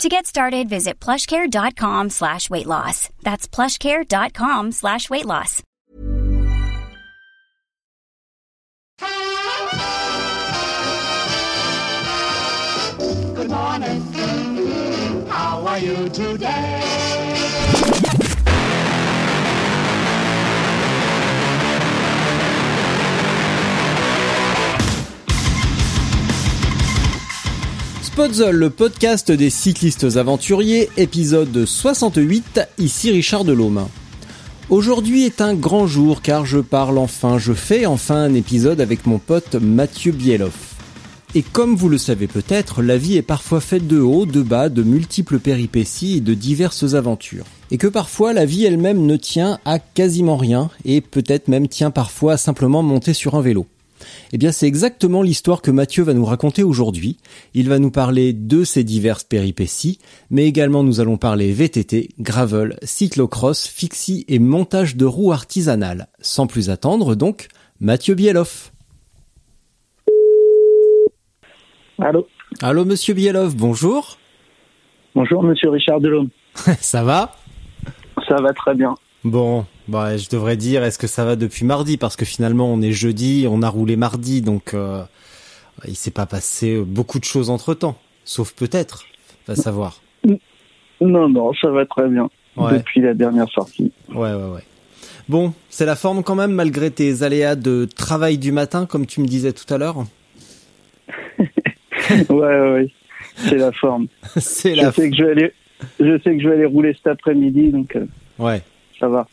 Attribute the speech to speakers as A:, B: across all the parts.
A: To get started, visit plushcare.com slash weight loss. That's plushcare.com slash weight loss.
B: Good morning. How are you today?
C: Spotzol, le podcast des cyclistes aventuriers, épisode 68, ici Richard Delhomme. Aujourd'hui est un grand jour car je parle enfin, je fais enfin un épisode avec mon pote Mathieu Bieloff. Et comme vous le savez peut-être, la vie est parfois faite de hauts, de bas, de multiples péripéties et de diverses aventures. Et que parfois la vie elle-même ne tient à quasiment rien et peut-être même tient parfois à simplement monter sur un vélo. Eh bien, c'est exactement l'histoire que Mathieu va nous raconter aujourd'hui. Il va nous parler de ces diverses péripéties, mais également nous allons parler VTT, gravel, cyclocross, fixie et montage de roues artisanales. Sans plus attendre, donc, Mathieu Bieloff.
D: Allô
C: Allô, monsieur Bieloff, bonjour.
D: Bonjour, monsieur Richard Delhomme.
C: Ça va?
D: Ça va très bien.
C: Bon, bah, je devrais dire, est-ce que ça va depuis mardi? Parce que finalement, on est jeudi, on a roulé mardi, donc euh, il s'est pas passé beaucoup de choses entre-temps. Sauf peut-être, va savoir.
D: Non, non, ça va très bien.
C: Ouais.
D: Depuis la dernière sortie.
C: Ouais, ouais, ouais. Bon, c'est la forme quand même, malgré tes aléas de travail du matin, comme tu me disais tout à l'heure
D: ouais, ouais, ouais. C'est la forme.
C: C'est
D: Je
C: la
D: sais que je vais aller, je sais que je vais aller rouler cet après-midi, donc euh,
C: Ouais.
D: Ça va.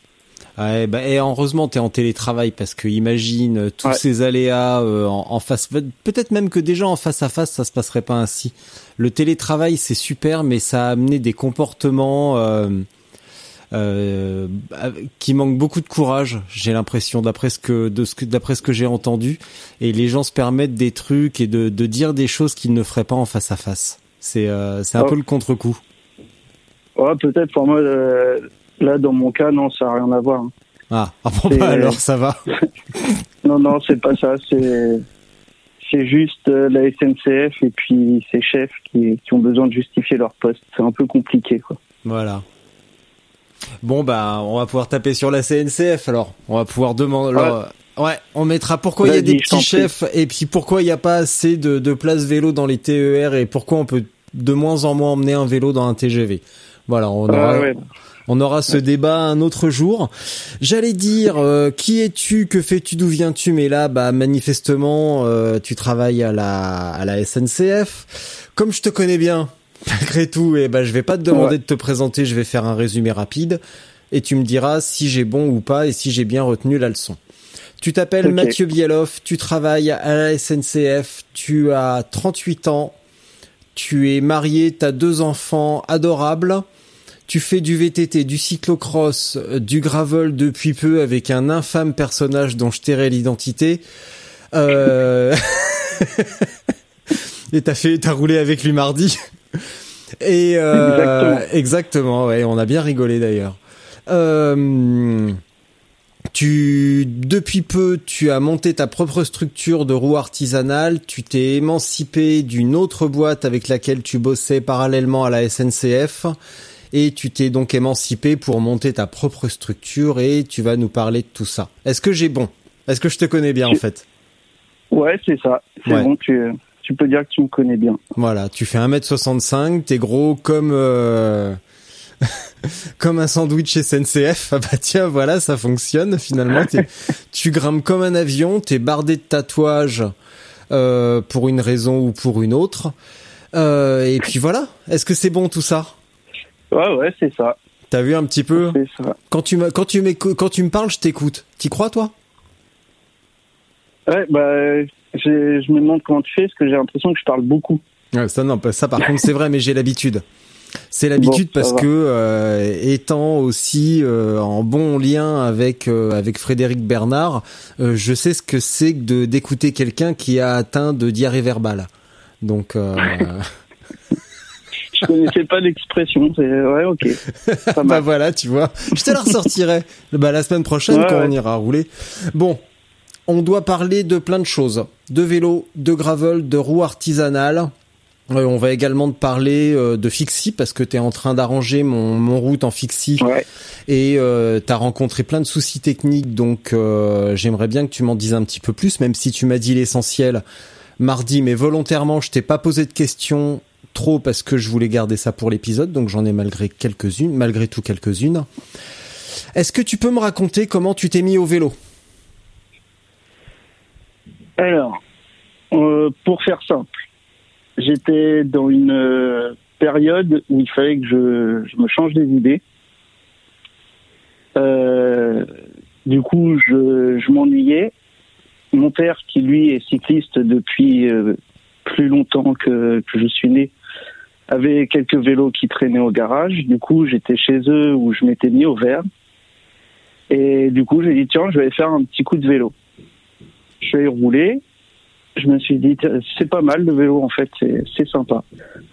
C: Ouais, bah, et heureusement t'es en télétravail parce que imagine euh, tous
D: Ouais.
C: ces aléas euh, en, en face, peut-être même que déjà en face à face ça se passerait pas ainsi. Le télétravail c'est super, mais ça a amené des comportements euh, euh, qui manquent beaucoup de courage. J'ai l'impression d'après ce que de ce que d'après ce que j'ai entendu, et les gens se permettent des trucs et de, de dire des choses qu'ils ne feraient pas en face à face. C'est c'est un
D: Oh.
C: peu le contre-coup.
D: Ouais, peut-être pour moi, là, dans mon cas, non, ça n'a rien à voir. hein.
C: Ah, ah bon bah alors ça va.
D: Non, non, c'est pas ça. C'est, c'est juste euh, la SNCF et puis ces chefs qui, qui ont besoin de justifier leur poste. C'est un peu compliqué, quoi.
C: Voilà. Bon bah on va pouvoir taper sur la CNCF alors. On va pouvoir demander.
D: Ouais.
C: alors, ouais, on mettra pourquoi il y a des petits chefs et puis pourquoi il n'y a pas assez de, de places vélo dans les TER et pourquoi on peut de moins en moins emmener un vélo dans un TGV. Voilà, on aura,
D: Ah ouais.
C: On aura ce débat un autre jour. J'allais dire, euh, qui es-tu, que fais-tu, d'où viens-tu? Mais là, bah manifestement, euh, tu travailles à la, à la SNCF. Comme je te connais bien, malgré tout, et bah je vais pas te demander
D: Ouais.
C: de te présenter, je vais faire un résumé rapide et tu me diras si j'ai bon ou pas et si j'ai bien retenu la leçon. Tu t'appelles. Mathieu Bieloff, tu travailles à la SNCF, tu as 38 ans, tu es marié, tu as deux enfants adorables, tu fais du VTT, du cyclocross, euh, du gravel depuis peu avec un infâme personnage dont je tairai l'identité. Euh... Et t'as fait, t'as roulé avec lui mardi. Et euh,
D: Exactement.
C: exactement, ouais, on a bien rigolé d'ailleurs. Euh, tu, depuis peu, tu as monté ta propre structure de roues artisanales. Tu t'es émancipé d'une autre boîte avec laquelle tu bossais parallèlement à la SNCF. Et tu t'es donc émancipé pour monter ta propre structure et tu vas nous parler de tout ça. Est-ce que j'ai bon? Est-ce que je te connais bien en fait?
D: Ouais, c'est ça. C'est
C: Ouais.
D: bon, tu, tu peux dire que tu me connais bien.
C: Voilà, tu fais 1m65, t'es gros comme euh, comme un sandwich SNCF. Ah bah tiens, voilà, ça fonctionne finalement. Tu grimpes comme un avion, t'es bardé de tatouages euh, pour une raison ou pour une autre. Euh, et puis voilà, est-ce que c'est bon tout ça?
D: Ouais, ouais, c'est ça.
C: T'as vu un petit peu
D: C'est ça.
C: quand tu quand tu quand tu me parles, je t'écoute. T'y crois toi?
D: Ouais, bah, je me demande comment tu fais, parce que j'ai l'impression que je parle beaucoup.
C: Ouais, ça non, ça par contre c'est vrai, mais j'ai l'habitude. C'est l'habitude
D: Bon,
C: parce
D: va.
C: que euh, étant aussi euh, en bon lien avec euh, avec Frédéric Bernard, euh, je sais ce que c'est que de d'écouter quelqu'un qui a atteint de diarrhée verbale. Donc euh,
D: Je connaissais pas l'expression. C'est ouais, ok.
C: Bah voilà, tu vois. Je te la ressortirai bah, la semaine prochaine
D: Ouais,
C: quand
D: ouais.
C: on ira rouler. Bon, on doit parler de plein de choses, de vélo, de gravel, de roues artisanales. Euh, on va également te parler euh, de fixie parce que tu es en train d'arranger mon, mon route en fixie
D: Ouais.
C: et euh, tu as rencontré plein de soucis techniques donc euh, j'aimerais bien que tu m'en dises un petit peu plus même si tu m'as dit l'essentiel mardi mais volontairement je t'ai pas posé de questions trop parce que je voulais garder ça pour l'épisode donc j'en ai malgré quelques-unes malgré tout quelques-unes. Est-ce que tu peux me raconter comment tu t'es mis au vélo?
D: Alors, euh, pour faire simple, j'étais dans une euh, période où il fallait que je, me change des idées. Euh, du coup, je, je m'ennuyais. Mon père, qui lui est cycliste depuis plus longtemps que, que je suis né, avait quelques vélos qui traînaient au garage. Du coup, j'étais chez eux où je m'étais mis au vert. Et du coup, j'ai dit, tiens, je vais faire un petit coup de vélo. Je suis allé rouler. Je me suis dit, c'est pas mal le vélo, en fait, c'est sympa.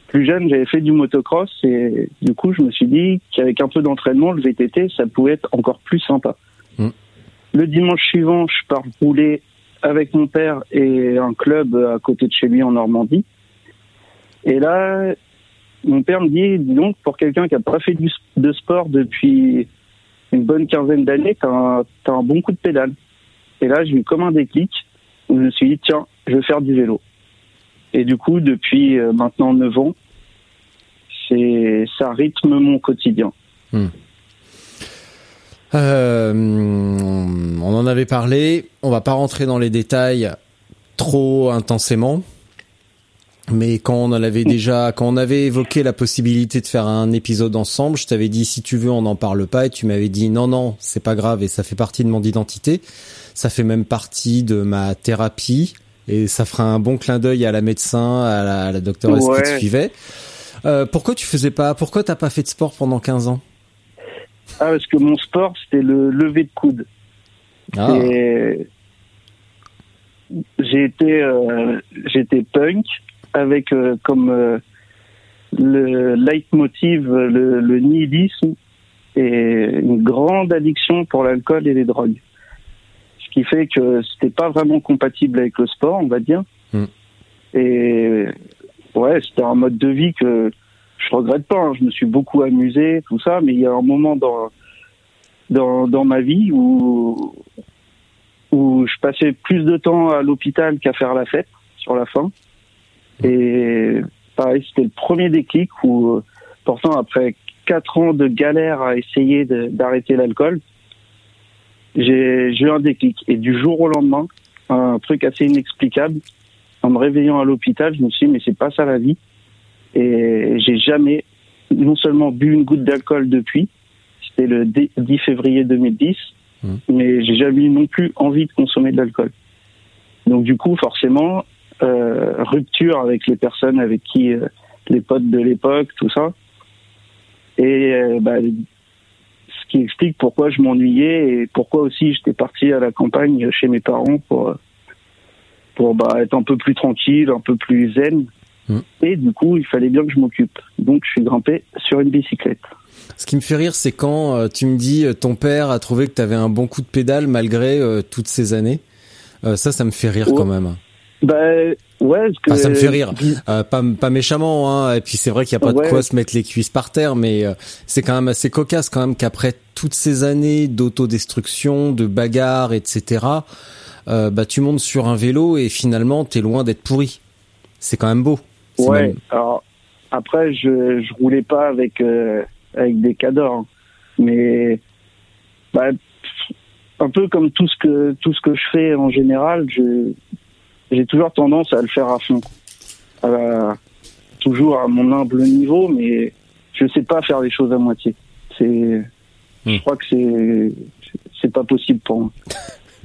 D: Plus jeune, j'avais fait du motocross et du coup, je me suis dit qu'avec un peu d'entraînement, le VTT, ça pouvait être encore plus sympa.
C: Mm.
D: Le dimanche suivant, je pars rouler avec mon père et un club à côté de chez lui en Normandie. Et là, mon père me dit, donc, pour quelqu'un qui a pas fait du, de sport depuis une bonne quinzaine d'années, t'as un, bon coup de pédale. Et là, j'ai eu comme un déclic où je me suis dit, tiens, je vais faire du vélo. Et du coup, depuis euh, maintenant 9 ans, ça rythme mon quotidien.
C: Euh, on en avait parlé. On va pas rentrer dans les détails trop intensément. Mais quand on avait déjà, quand on avait évoqué la possibilité de faire un épisode ensemble, je t'avais dit si tu veux on n'en parle pas. Et tu m'avais dit non non c'est pas grave. Et ça fait partie de mon identité, ça fait même partie de ma thérapie. Et ça fera un bon clin d'œil à la médecin, à la, à la doctoresse qui te suivait. Euh, pourquoi tu faisais pas, pourquoi t'as pas fait de sport pendant 15 ans?
D: Ah, parce que mon sport, c'était le lever de coude.
C: Ah,
D: Et j'ai été, euh, j'étais punk avec euh, comme euh, le leitmotiv le, le nihilisme et une grande addiction pour l'alcool et les drogues. Ce qui fait que c'était pas vraiment compatible avec le sport, on va dire.
C: Hmm.
D: Et ouais, c'était un mode de vie que je regrette pas. hein. Je me suis beaucoup amusé, tout ça, mais il y a un moment dans dans, dans ma vie où où je passais plus de temps à l'hôpital qu'à faire la fête sur la fin. Et pareil, c'était le premier déclic où, euh, pourtant, après quatre ans de galère à essayer d'arrêter l'alcool, j'ai eu un déclic. Et du jour au lendemain, un truc assez inexplicable, en me réveillant à l'hôpital, je me suis dit, mais c'est pas ça la vie. Et j'ai jamais, non seulement bu une goutte d'alcool depuis, c'était le 10 février 2010, mais j'ai jamais eu non plus envie de consommer de l'alcool. Donc du coup, forcément, rupture avec les personnes avec qui euh, les potes de l'époque, tout ça. Et euh, bah, ce qui explique pourquoi je m'ennuyais et pourquoi aussi j'étais parti à la campagne chez mes parents pour pour bah, être un peu plus tranquille, un peu plus zen.
C: Mm.
D: Et du coup, il fallait bien que je m'occupe. Donc je suis grimpé sur une bicyclette.
C: Ce qui me fait rire, c'est quand euh, tu me dis euh, ton père a trouvé que tu avais un bon coup de pédale malgré euh, toutes ces années. Euh, ça, ça me fait rire quand même.
D: Bah ouais, que
C: Enfin, ça me fait rire. Euh, pas, pas méchamment, hein. Et puis c'est vrai qu'il n'y a pas de quoi se mettre les cuisses par terre, mais euh, c'est quand même assez cocasse quand même qu'après toutes ces années d'autodestruction, de bagarres, etc. euh, bah tu montes sur un vélo et finalement t'es loin d'être pourri. C'est quand même beau.
D: Ouais.
C: même-
D: Alors après, je je roulais pas avec euh, avec des cadors, hein. mais bah, un peu comme tout ce que tout ce que je fais en général, je j'ai toujours tendance à le faire à fond, la- toujours à mon humble niveau, mais je sais pas faire les choses à moitié. C'est
C: Hmm.
D: je crois que c'est c'est pas possible pour moi.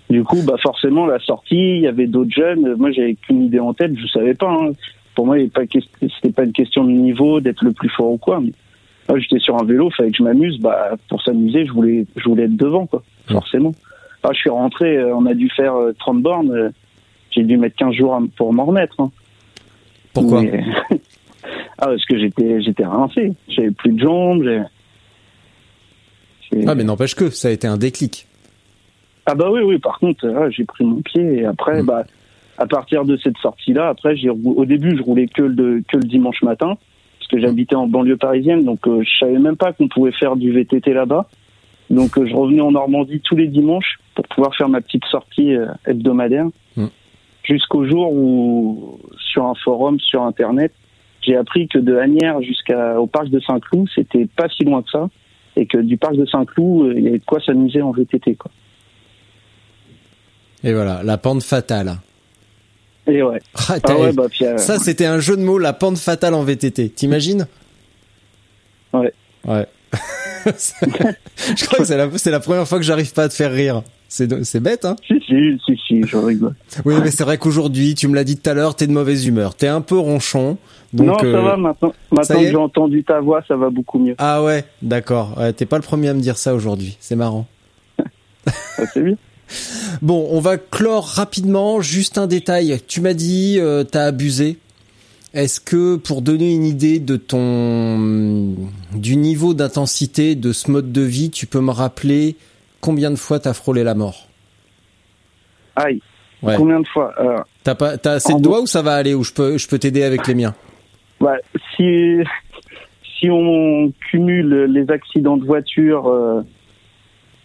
D: Du coup, bah forcément, la sortie, il y avait d'autres jeunes. Moi, j'avais qu'une idée en tête, je savais pas. hein. Pour moi, c'était pas une question de niveau, d'être le plus fort ou quoi. Mais Moi, j'étais sur un vélo, fallait que je m'amuse. Bah, pour s'amuser, je voulais, je voulais être devant, quoi,
C: Mm.
D: forcément. Ah, je suis rentré, euh, on a dû faire euh, 30 bornes. J'ai dû mettre 15 jours pour m'en remettre. hein.
C: Pourquoi
D: Mais- Ah, parce que j'étais, j'étais rincé. J'avais plus de jambes.
C: Ah mais n'empêche que ça a été un déclic.
D: Ah bah oui, oui. Par contre, ah, j'ai pris mon pied et après,
C: Mm.
D: bah, à partir de cette sortie-là, après, j'ai au début, je roulais que le que le dimanche matin parce que j'habitais en banlieue parisienne, donc euh, je savais même pas qu'on pouvait faire du VTT là-bas. Donc euh, je revenais en Normandie tous les dimanches pour pouvoir faire ma petite sortie euh, hebdomadaire.
C: Mm.
D: Jusqu'au jour où, sur un forum, sur Internet, j'ai appris que de Agnières jusqu'au parc de Saint-Cloud, c'était pas si loin que ça, et que du parc de Saint-Cloud, euh, il y avait de quoi s'amuser en VTT, quoi.
C: Et voilà, la pente fatale.
D: Et ouais.
C: Ah,
D: Ah ouais, bah, puis, euh,
C: Ça, c'était un jeu de mots, la pente fatale en VTT. T'imagines?
D: Ouais.
C: Ouais. je crois que c'est la, c'est la première fois que j'arrive pas à te faire rire. C'est, bête, hein
D: Si, si, si, si, je rigole.
C: Oui, mais c'est vrai qu'aujourd'hui, tu me l'as dit tout à l'heure, t'es de mauvaise humeur. T'es un peu ronchon. Donc,
D: non, ça
C: euh,
D: va maintenant. Maintenant que j'ai entendu ta voix, ça va beaucoup mieux.
C: Ah ouais, d'accord. Ouais, t'es pas le premier à me dire ça aujourd'hui. C'est marrant.
D: Ah, c'est bien.
C: Bon, on va clore rapidement. Juste un détail. Tu m'as dit, euh, t'as abusé. Est-ce que pour donner une idée de ton du niveau d'intensité de ce mode de vie, tu peux me rappeler combien de fois t'as frôlé la mort?
D: Aïe.
C: Ouais.
D: Combien de fois Alors,
C: T'as pas t'as assez de doigts ou ça va aller ou je peux je peux t'aider avec les miens?
D: Bah, si, si on cumule les accidents de voiture, euh,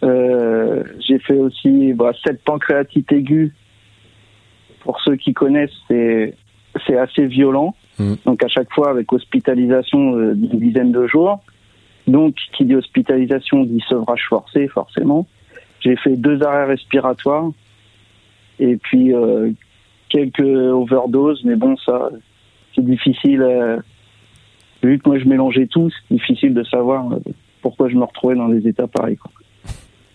D: euh, j'ai fait aussi bah, cette pancréatite aiguë. Pour ceux qui connaissent, c'est c'est assez violent.
C: Mm.
D: Donc à chaque fois avec hospitalisation euh, d'une dizaine de jours. Donc qui dit hospitalisation dit sevrage forcé forcément. J'ai fait deux arrêts respiratoires et puis euh, quelques overdoses, mais bon ça c'est difficile. euh, vu que moi je mélangeais tout, c'est difficile de savoir euh, pourquoi je me retrouvais dans des états pareils. Quoi.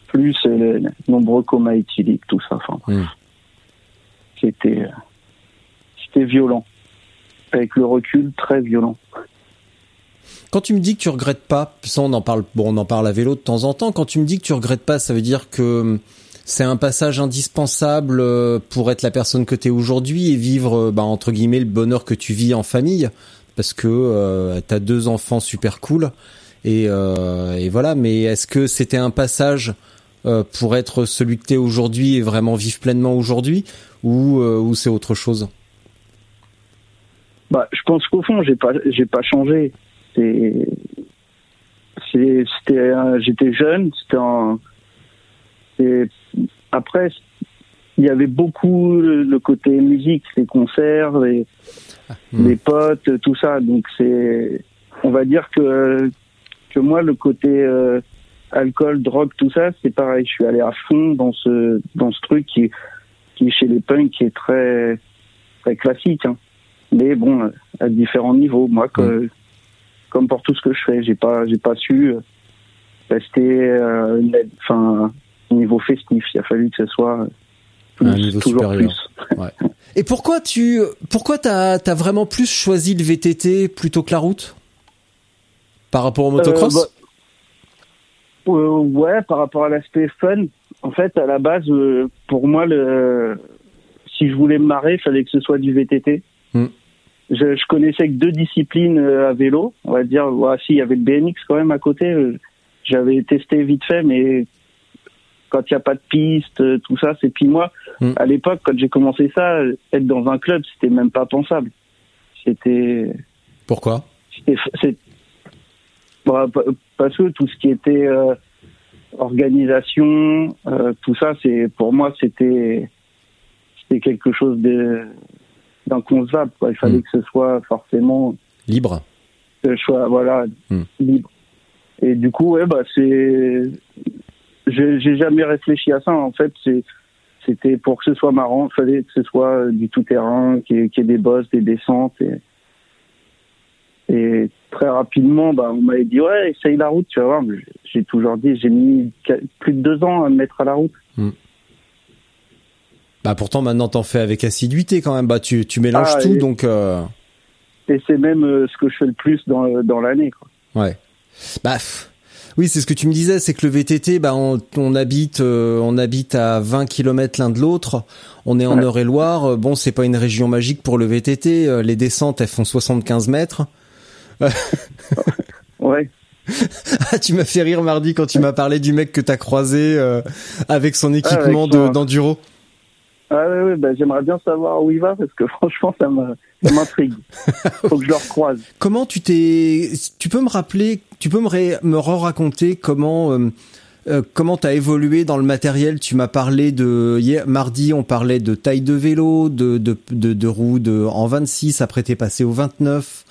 D: Plus euh, les, nombreux comas éthyliques, tout ça. Enfin, bref.
C: Mm.
D: c'était euh, c'était violent. Avec le recul, très violent.
C: Quand tu me dis que tu regrettes pas, ça on en parle bon on en parle à vélo de temps en temps. Quand tu me dis que tu regrettes pas, ça veut dire que hum, c'est un passage indispensable euh, pour être la personne que tu es aujourd'hui et vivre euh, bah, entre guillemets le bonheur que tu vis en famille parce que euh, tu as deux enfants super cool et, euh, et voilà mais est-ce que c'était un passage euh, pour être celui que tu es aujourd'hui et vraiment vivre pleinement aujourd'hui ou, euh, ou c'est autre chose?
D: Bah, je pense qu'au fond, j'ai pas, j'ai pas changé. C'est, c'était, j'étais jeune, c'était après, il y avait beaucoup le, côté musique, les concerts, les,
C: Hmm.
D: les potes, tout ça. Donc c'est, on va dire que, que moi, le côté euh, alcool, drogue, tout ça, c'est pareil. Je suis allé à fond dans ce, dans ce truc qui, qui chez les punks, qui est très, très classique. hein mais bon, à différents niveaux. Moi, que, comme pour tout ce que je fais, j'ai pas, j'ai pas su euh, rester, euh, enfin, au niveau festif. Il a fallu que ce soit plus,
C: Un niveau
D: toujours
C: supérieur.
D: plus.
C: Et pourquoi tu pourquoi t'as as vraiment plus choisi le VTT plutôt que la route? Par rapport au motocross?
D: Euh, bah, euh, ouais, par rapport à l'aspect fun, en fait, à la base, euh, pour moi, le, si je voulais me marrer, il fallait que ce soit du VTT. Je, je connaissais que deux disciplines euh, à vélo, on va dire. Ouais, si, il y avait le BMX quand même à côté. euh, J'avais testé vite fait, mais quand il n'y a pas de piste, euh, tout ça, c'est puis moi.
C: Hmm.
D: À l'époque, quand j'ai commencé ça, être dans un club, c'était même pas pensable. C'était
C: Pourquoi?
D: c'est bah, pa- parce que tout ce qui était euh, organisation, euh, tout ça, c'est pour moi c'était c'était quelque chose de d'inconcevable. Il fallait
C: Mm.
D: que ce soit forcément
C: Libre.
D: sois voilà
C: Mm.
D: libre. Et du coup, ouais, bah c'est j'ai jamais réfléchi à ça. En fait, c'était pour que ce soit marrant. Il fallait que ce soit du tout terrain, qu'il y, y ait des bosses, des descentes et et très rapidement, bah, on m'avait dit ouais, essaye la route, tu vas voir. J'ai- toujours dit, j'ai mis qu- plus de deux ans à me mettre à la route.
C: Bah pourtant maintenant t'en fais avec assiduité quand même. Bah tu tu mélanges
D: Ah,
C: tout
D: et-
C: donc euh,
D: Et c'est même euh, ce que je fais le plus dans, dans l'année. quoi.
C: ouais. Bah, pff, oui, c'est ce que tu me disais, c'est que le VTT, bah, on, on habite, euh, on habite à 20 km l'un de l'autre. On est en
D: Ouais.
C: Eure-et-Loire. Bon, c'est pas une région magique pour le VTT. euh, Les descentes, elles font 75 mètres.
D: Ouais.
C: Ah, tu m'as fait rire mardi quand tu m'as parlé du mec que t'as croisé euh, avec son équipement de-
D: son-
C: d'enduro.
D: Ah ouais, ouais, bah, j'aimerais bien savoir où il va parce que franchement, ça m'intrigue. Faut que je le recroise.
C: Comment tu t'es, tu peux me rappeler, tu peux me, ré- me raconter comment, euh, euh, comment t'as évolué dans le matériel? Tu m'as parlé de hier, mardi, on parlait de taille de vélo, de de de, de roues de en 26. Après, t'es passé au 29.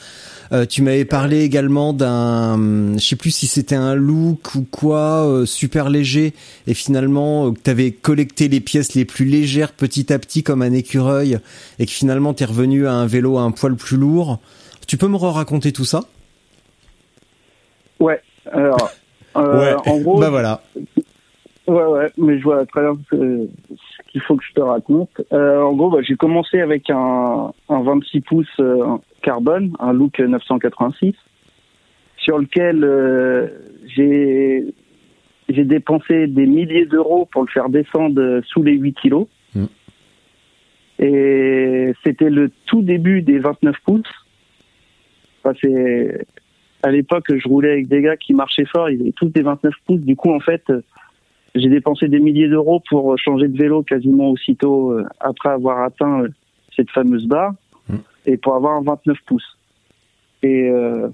C: Euh, tu m'avais parlé également d'un, je sais plus si c'était un look ou quoi, euh, super léger, et finalement euh, que t'avais collecté les pièces les plus légères petit à petit comme un écureuil, et que finalement t'es revenu à un vélo à un poil plus lourd. Tu peux me raconter tout ça?
D: Ouais. Alors, euh, en gros,
C: bah voilà.
D: Ouais, ouais, mais je vois très bien ce qu'il faut que je te raconte. Euh, en gros, bah, j'ai commencé avec un, un 26 pouces euh, carbone, un look 986, sur lequel euh, j'ai j'ai dépensé des milliers d'euros pour le faire descendre sous les 8 kilos.
C: Mm.
D: Et c'était le tout début des 29 pouces. Enfin, c'est à l'époque, je roulais avec des gars qui marchaient fort, ils avaient tous des 29 pouces. Du coup, en fait, j'ai dépensé des milliers d'euros pour changer de vélo quasiment aussitôt euh, après avoir atteint euh, cette fameuse barre
C: Mm.
D: et pour avoir un 29 pouces. Et euh,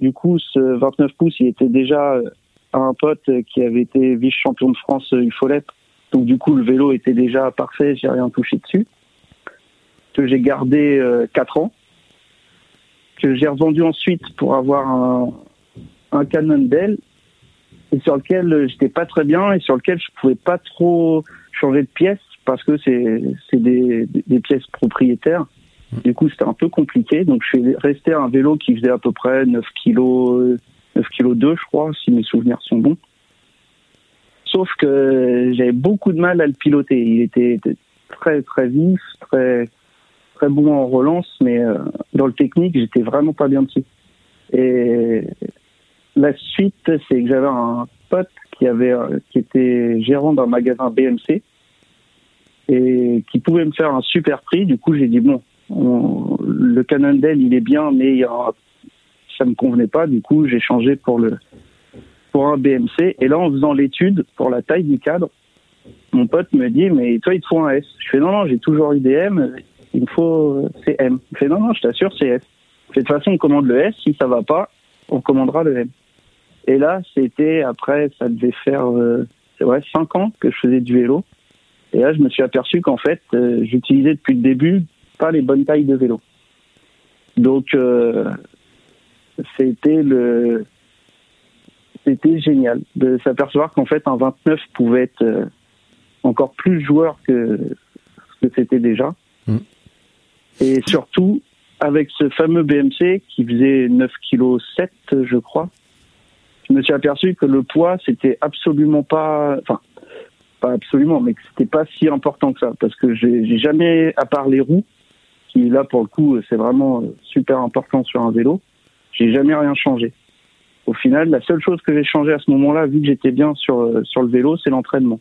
D: du coup, ce 29 pouces, il était déjà euh, à un pote euh, qui avait été vice-champion de France euh, UFOLEP. Donc du coup, le vélo était déjà parfait, j'ai rien touché dessus. Que j'ai gardé euh, 4 ans. Que j'ai revendu ensuite pour avoir un, un Cannondale et sur lequel euh, j'étais pas très bien et sur lequel je pouvais pas trop changer de pièces parce que c'est c'est des pièces propriétaires. Du coup, c'était un peu compliqué. Donc, je suis resté à un vélo qui faisait à peu près 9 kg, 9 kg 2, je crois, si mes souvenirs sont bons. Sauf que j'avais beaucoup de mal à le piloter. Il était très, très vif, très, très bon en relance, mais euh, dans le technique, j'étais vraiment pas bien dessus. Et la suite, c'est que j'avais un pote qui avait, euh, qui était gérant d'un magasin BMC et qui pouvait me faire un super prix. Du coup, j'ai dit bon, on- le Cannondale, il est bien, mais a ça me convenait pas. Du coup, j'ai changé pour le pour un BMC. Et là, en faisant l'étude pour la taille du cadre, mon pote me dit mais toi, il te faut un S. Je fais non non, j'ai toujours eu des M. Il me faut c'est M. Il fait non non, je t'assure, c'est S. De toute façon, on commande le S. Si ça va pas, on commandera le M. Et là, c'était après, ça devait faire euh, c'est vrai ans que je faisais du vélo. Et là, je me suis aperçu qu'en fait, euh, j'utilisais depuis le début pas les bonnes tailles de vélo. Donc, euh, c'était le, c'était génial de s'apercevoir qu'en fait, un 29 pouvait être euh, encore plus joueur que ce que c'était déjà.
C: Mm.
D: Et surtout, avec ce fameux BMC qui faisait 9 kg 7, je crois, je me suis aperçu que le poids, c'était absolument pas, enfin, pas absolument, mais que c'était pas si important que ça, parce que j'ai jamais, à part les roues, qui là pour le coup c'est vraiment super important sur un vélo, j'ai jamais rien changé. Au final, la seule chose que j'ai changé à ce moment-là, vu que j'étais bien sur sur le vélo, c'est l'entraînement.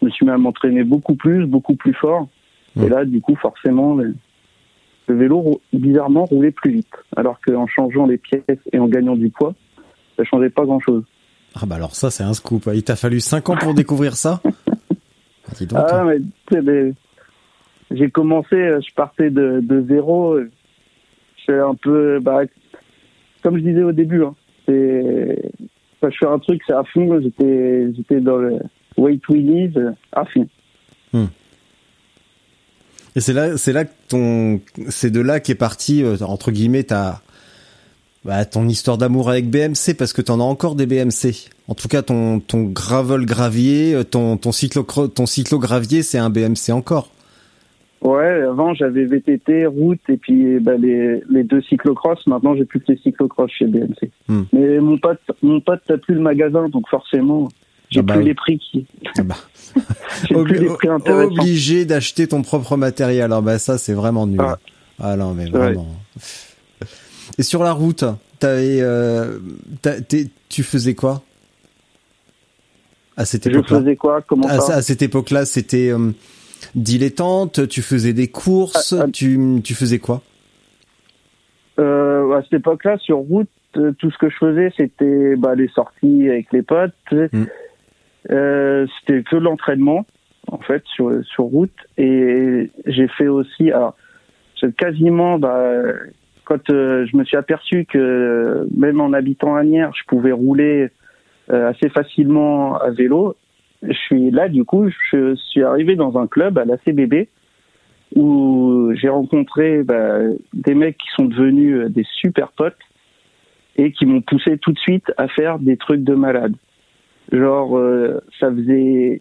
D: Je me suis mis à m'entraîner beaucoup plus, beaucoup plus fort, et
C: Mm.
D: là du coup forcément le, le vélo bizarrement roulait plus vite, alors qu'en changeant les pièces et en gagnant du poids, ça changeait pas grand-chose.
C: Ah bah alors ça c'est un scoop. Il t'a fallu 5 ans pour découvrir ça Ah, dis donc.
D: Ah, mais tu sais, mais j'ai commencé, euh, je partais de, de zéro. euh, fais un peu, bah, comme je disais au début, hein, c'est, je fais un truc, c'est à fond. J'étais, j'étais dans le weight winnies euh, à fond.
C: Et c'est là, c'est là que ton, c'est de là qu'est parti entre guillemets ta, bah, ton histoire d'amour avec BMC parce que t'en as encore des BMC. En tout cas, ton ton gravel gravier, euh, ton ton cyclo ton cyclo gravier, c'est un BMC encore.
D: Ouais, avant j'avais VTT, route et puis bah, les, les deux cyclocross. Maintenant j'ai plus que les cyclocross chez BMC.
C: Hmm.
D: Mais mon pote, mon pote n'a plus le magasin, donc forcément j'ai
C: Ah bah
D: plus
C: oui.
D: les prix qui,
C: Ah bah,
D: j'ai plus les prix
C: obligé d'acheter ton propre matériel. Alors bah ça c'est vraiment nul.
D: Ah.
C: Ah non mais
D: Ouais.
C: Et sur la route, T'avais, euh, tu faisais quoi? À cette
D: Je
C: époque-là?
D: faisais quoi? Comment
C: à,
D: ça?
C: à cette époque-là, c'était euh, dilettante. Tu faisais des courses.
D: Ah, ah.
C: Tu, tu faisais quoi?
D: Euh, À cette époque-là, sur route, euh, tout ce que je faisais, c'était bah, les sorties avec les potes.
C: Mm.
D: C'était que l'entraînement, en fait, sur, sur route. Et j'ai fait aussi... Alors, c'est quasiment... Bah, quand euh, je me suis aperçu que euh, même en habitant à Nières, je pouvais rouler euh, assez facilement à vélo, je suis là, du coup, je suis arrivé dans un club à la CBB où j'ai rencontré bah, des mecs qui sont devenus des super potes et qui m'ont poussé tout de suite à faire des trucs de malade. Genre, euh, ça faisait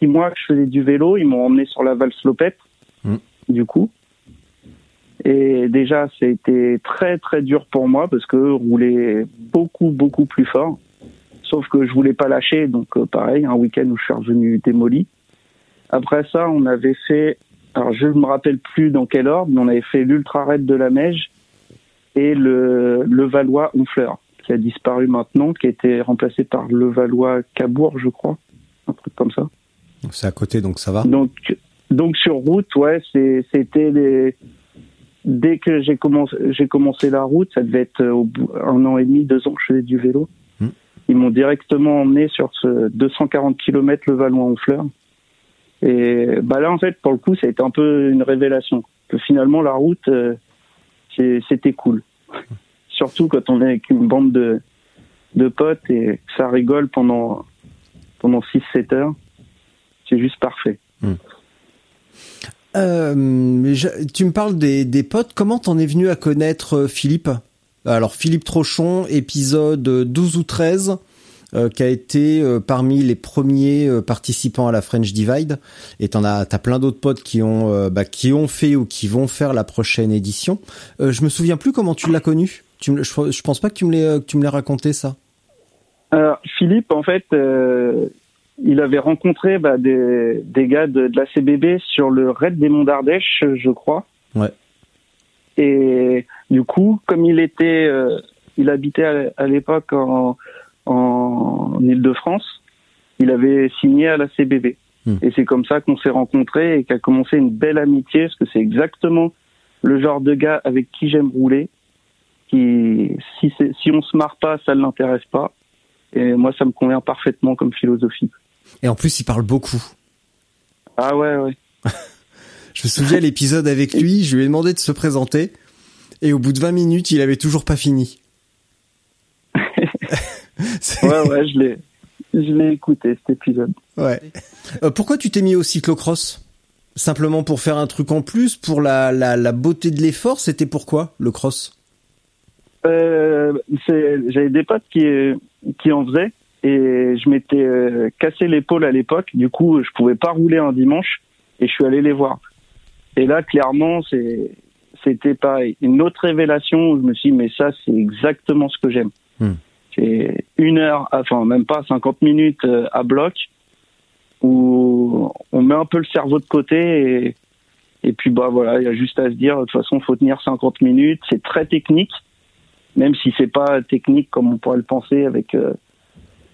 D: six mois que je faisais du vélo, ils m'ont emmené sur la Valslopette,
C: Mm.
D: du coup. Et déjà, c'était très très dur pour moi parce que rouler beaucoup beaucoup plus fort. Sauf que je voulais pas lâcher, donc euh, pareil, un week-end où je suis revenu démoli. Après ça, on avait fait, alors je ne me rappelle plus dans quel ordre, mais on avait fait l'Ultra Raid de la Meige et le, le Valois Honfleur, qui a disparu maintenant, qui a été remplacé par le Valois Cabourg, je crois, un truc comme ça.
C: C'est à côté, donc ça va.
D: Donc, donc sur route, ouais, c'était les. Dès que j'ai commencé, j'ai commencé la route, ça devait être au bout un an et demi, deux ans que je faisais du vélo.
C: Hmm.
D: Ils m'ont directement emmené sur ce 240 km le Valois Honfleur. Et bah là, en fait, pour le coup, ça a été un peu une révélation. Que finalement, la route, euh, c'était cool. Surtout quand on est avec une bande de, de potes et que ça rigole pendant, pendant 6-7 heures. C'est juste parfait.
C: Euh, tu me parles des, potes. Comment t'en es venu à connaître euh, Philippe? Alors Philippe Trochon, épisode 12 ou 13, euh, qui a été parmi les premiers participants à la French Divide. Et t'en as, t'as plein d'autres potes qui ont, bah, qui ont fait ou qui vont faire la prochaine édition. Je me souviens plus comment tu l'as connu. Tu je, je pense pas que tu me l'aies, tu me raconté ça.
D: Alors, Philippe, en fait, il avait rencontré bah, des, des gars de, de la CBB sur le raid des Monts d'Ardèche, je crois.
C: Ouais.
D: Et du coup, comme il était, euh, il habitait à, l'époque en, en Île-de-France, il avait signé à la CBB.
C: Hmm.
D: Et c'est comme ça qu'on s'est rencontrés et qu'a commencé une belle amitié, parce que c'est exactement le genre de gars avec qui j'aime rouler. Qui, si, si on se marre pas, ça ne l'intéresse pas. Et moi, ça me convient parfaitement comme philosophie.
C: Et en plus, il parle beaucoup.
D: Ah ouais, ouais.
C: Je me souviens l'épisode avec lui, je lui ai demandé de se présenter, et au bout de 20 minutes, il avait toujours pas fini.
D: Ouais, ouais, je l'ai, je l'ai écouté, cet épisode.
C: ouais. Euh, pourquoi tu t'es mis au cyclocross? Simplement pour faire un truc en plus, pour la, la, la beauté de l'effort, c'était pourquoi le cross?
D: Euh, j'avais des potes qui, qui en faisaient et je m'étais euh, cassé l'épaule à l'époque. Du coup, je pouvais pas rouler un dimanche et je suis allé les voir. Et là, clairement, c'est, c'était pareil. Une autre révélation où je me suis dit, mais ça, c'est exactement ce que j'aime.
C: Hmm.
D: C'est une heure, enfin, même pas 50 minutes euh, à bloc où on met un peu le cerveau de côté et, et puis, bah voilà, il y a juste à se dire, de toute façon, faut tenir 50 minutes. C'est très technique même si c'est pas technique comme on pourrait le penser avec euh,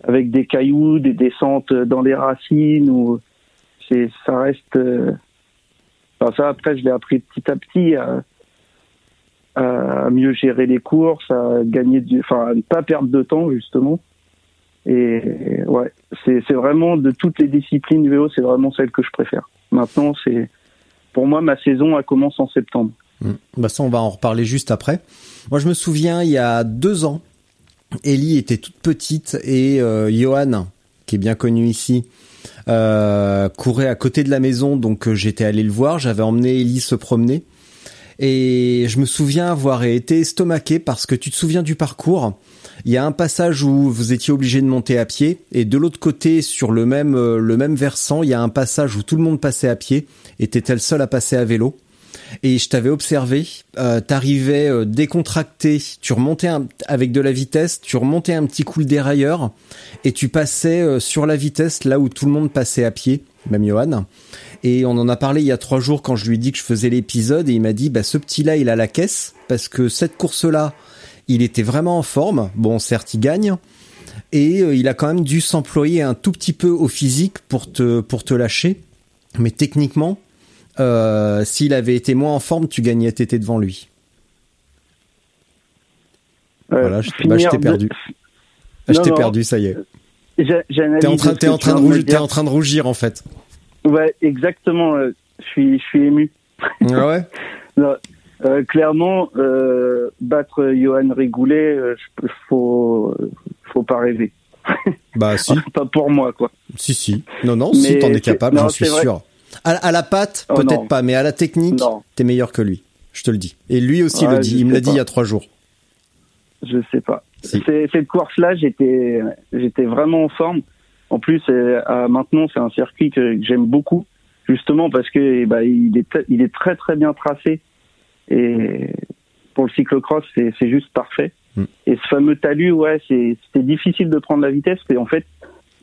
D: avec des cailloux, des descentes dans les racines ou c'est ça reste euh, enfin ça après je l'ai appris petit à petit à, mieux gérer les courses, à gagner enfin à ne pas perdre de temps justement. Et ouais, c'est vraiment de toutes les disciplines du vélo, c'est vraiment celle que je préfère. Maintenant, c'est pour moi ma saison elle commence en septembre.
C: Hmm. Bah ça, on va en reparler juste après. Moi, je me souviens, il y a deux ans, Ellie était toute petite et euh, Johan, qui est bien connu ici, euh, courait à côté de la maison, donc euh, j'étais allé le voir. J'avais emmené Ellie se promener et je me souviens avoir été estomaqué parce que tu te souviens du parcours. Il y a un passage où vous étiez obligé de monter à pied et de l'autre côté, sur le même le même versant, il y a un passage où tout le monde passait à pied et t'étais le seul à passer à vélo et je t'avais observé, euh, t'arrivais euh, décontracté, tu remontais avec de la vitesse, tu remontais un petit coup le dérailleur et tu passais euh, sur la vitesse là où tout le monde passait à pied même Johan. Et on en a parlé il y a trois jours quand je lui ai dit que je faisais l'épisode et il m'a dit, bah, ce petit-là, il a la caisse parce que cette course-là, il était vraiment en forme. Bon, certes, il gagne. Et il a quand même dû s'employer un tout petit peu au physique pour te, pour te lâcher. Mais techniquement, euh, s'il avait été moins en forme, tu gagnais, t'étais devant lui.
D: Euh,
C: voilà, je, bah, je t'ai
D: de-
C: perdu. Je t'ai perdu, ça y est. T'es en train,
D: que
C: en train de rougir, en train de rougir en fait.
D: Ouais, exactement. euh, Je suis, je suis ému.
C: Ah ouais.
D: Non, euh, clairement, euh, battre Johan Rigoulet, je- faut, faut pas rêver.
C: Bah si,
D: pas pour moi, quoi.
C: si, si. Non, non, si t'en es capable, j'en suis sûr. À, à la patte,
D: Oh,
C: peut-être pas, mais à la technique, t'es meilleur que lui. Je te le dis. Et lui aussi
D: Ouais,
C: le dit. Il me l'a dit il y a trois jours.
D: Je sais pas.
C: Si.
D: Cette course-là, j'étais, j'étais vraiment en forme. En plus, euh, à maintenant, c'est un circuit que, que j'aime beaucoup, justement parce que ben, il est, il est très très bien tracé. Et pour le cyclocross, c'est c'est juste parfait.
C: Mm.
D: Et ce fameux talus, ouais, c'est- c'était difficile de prendre la vitesse, parce qu'en fait,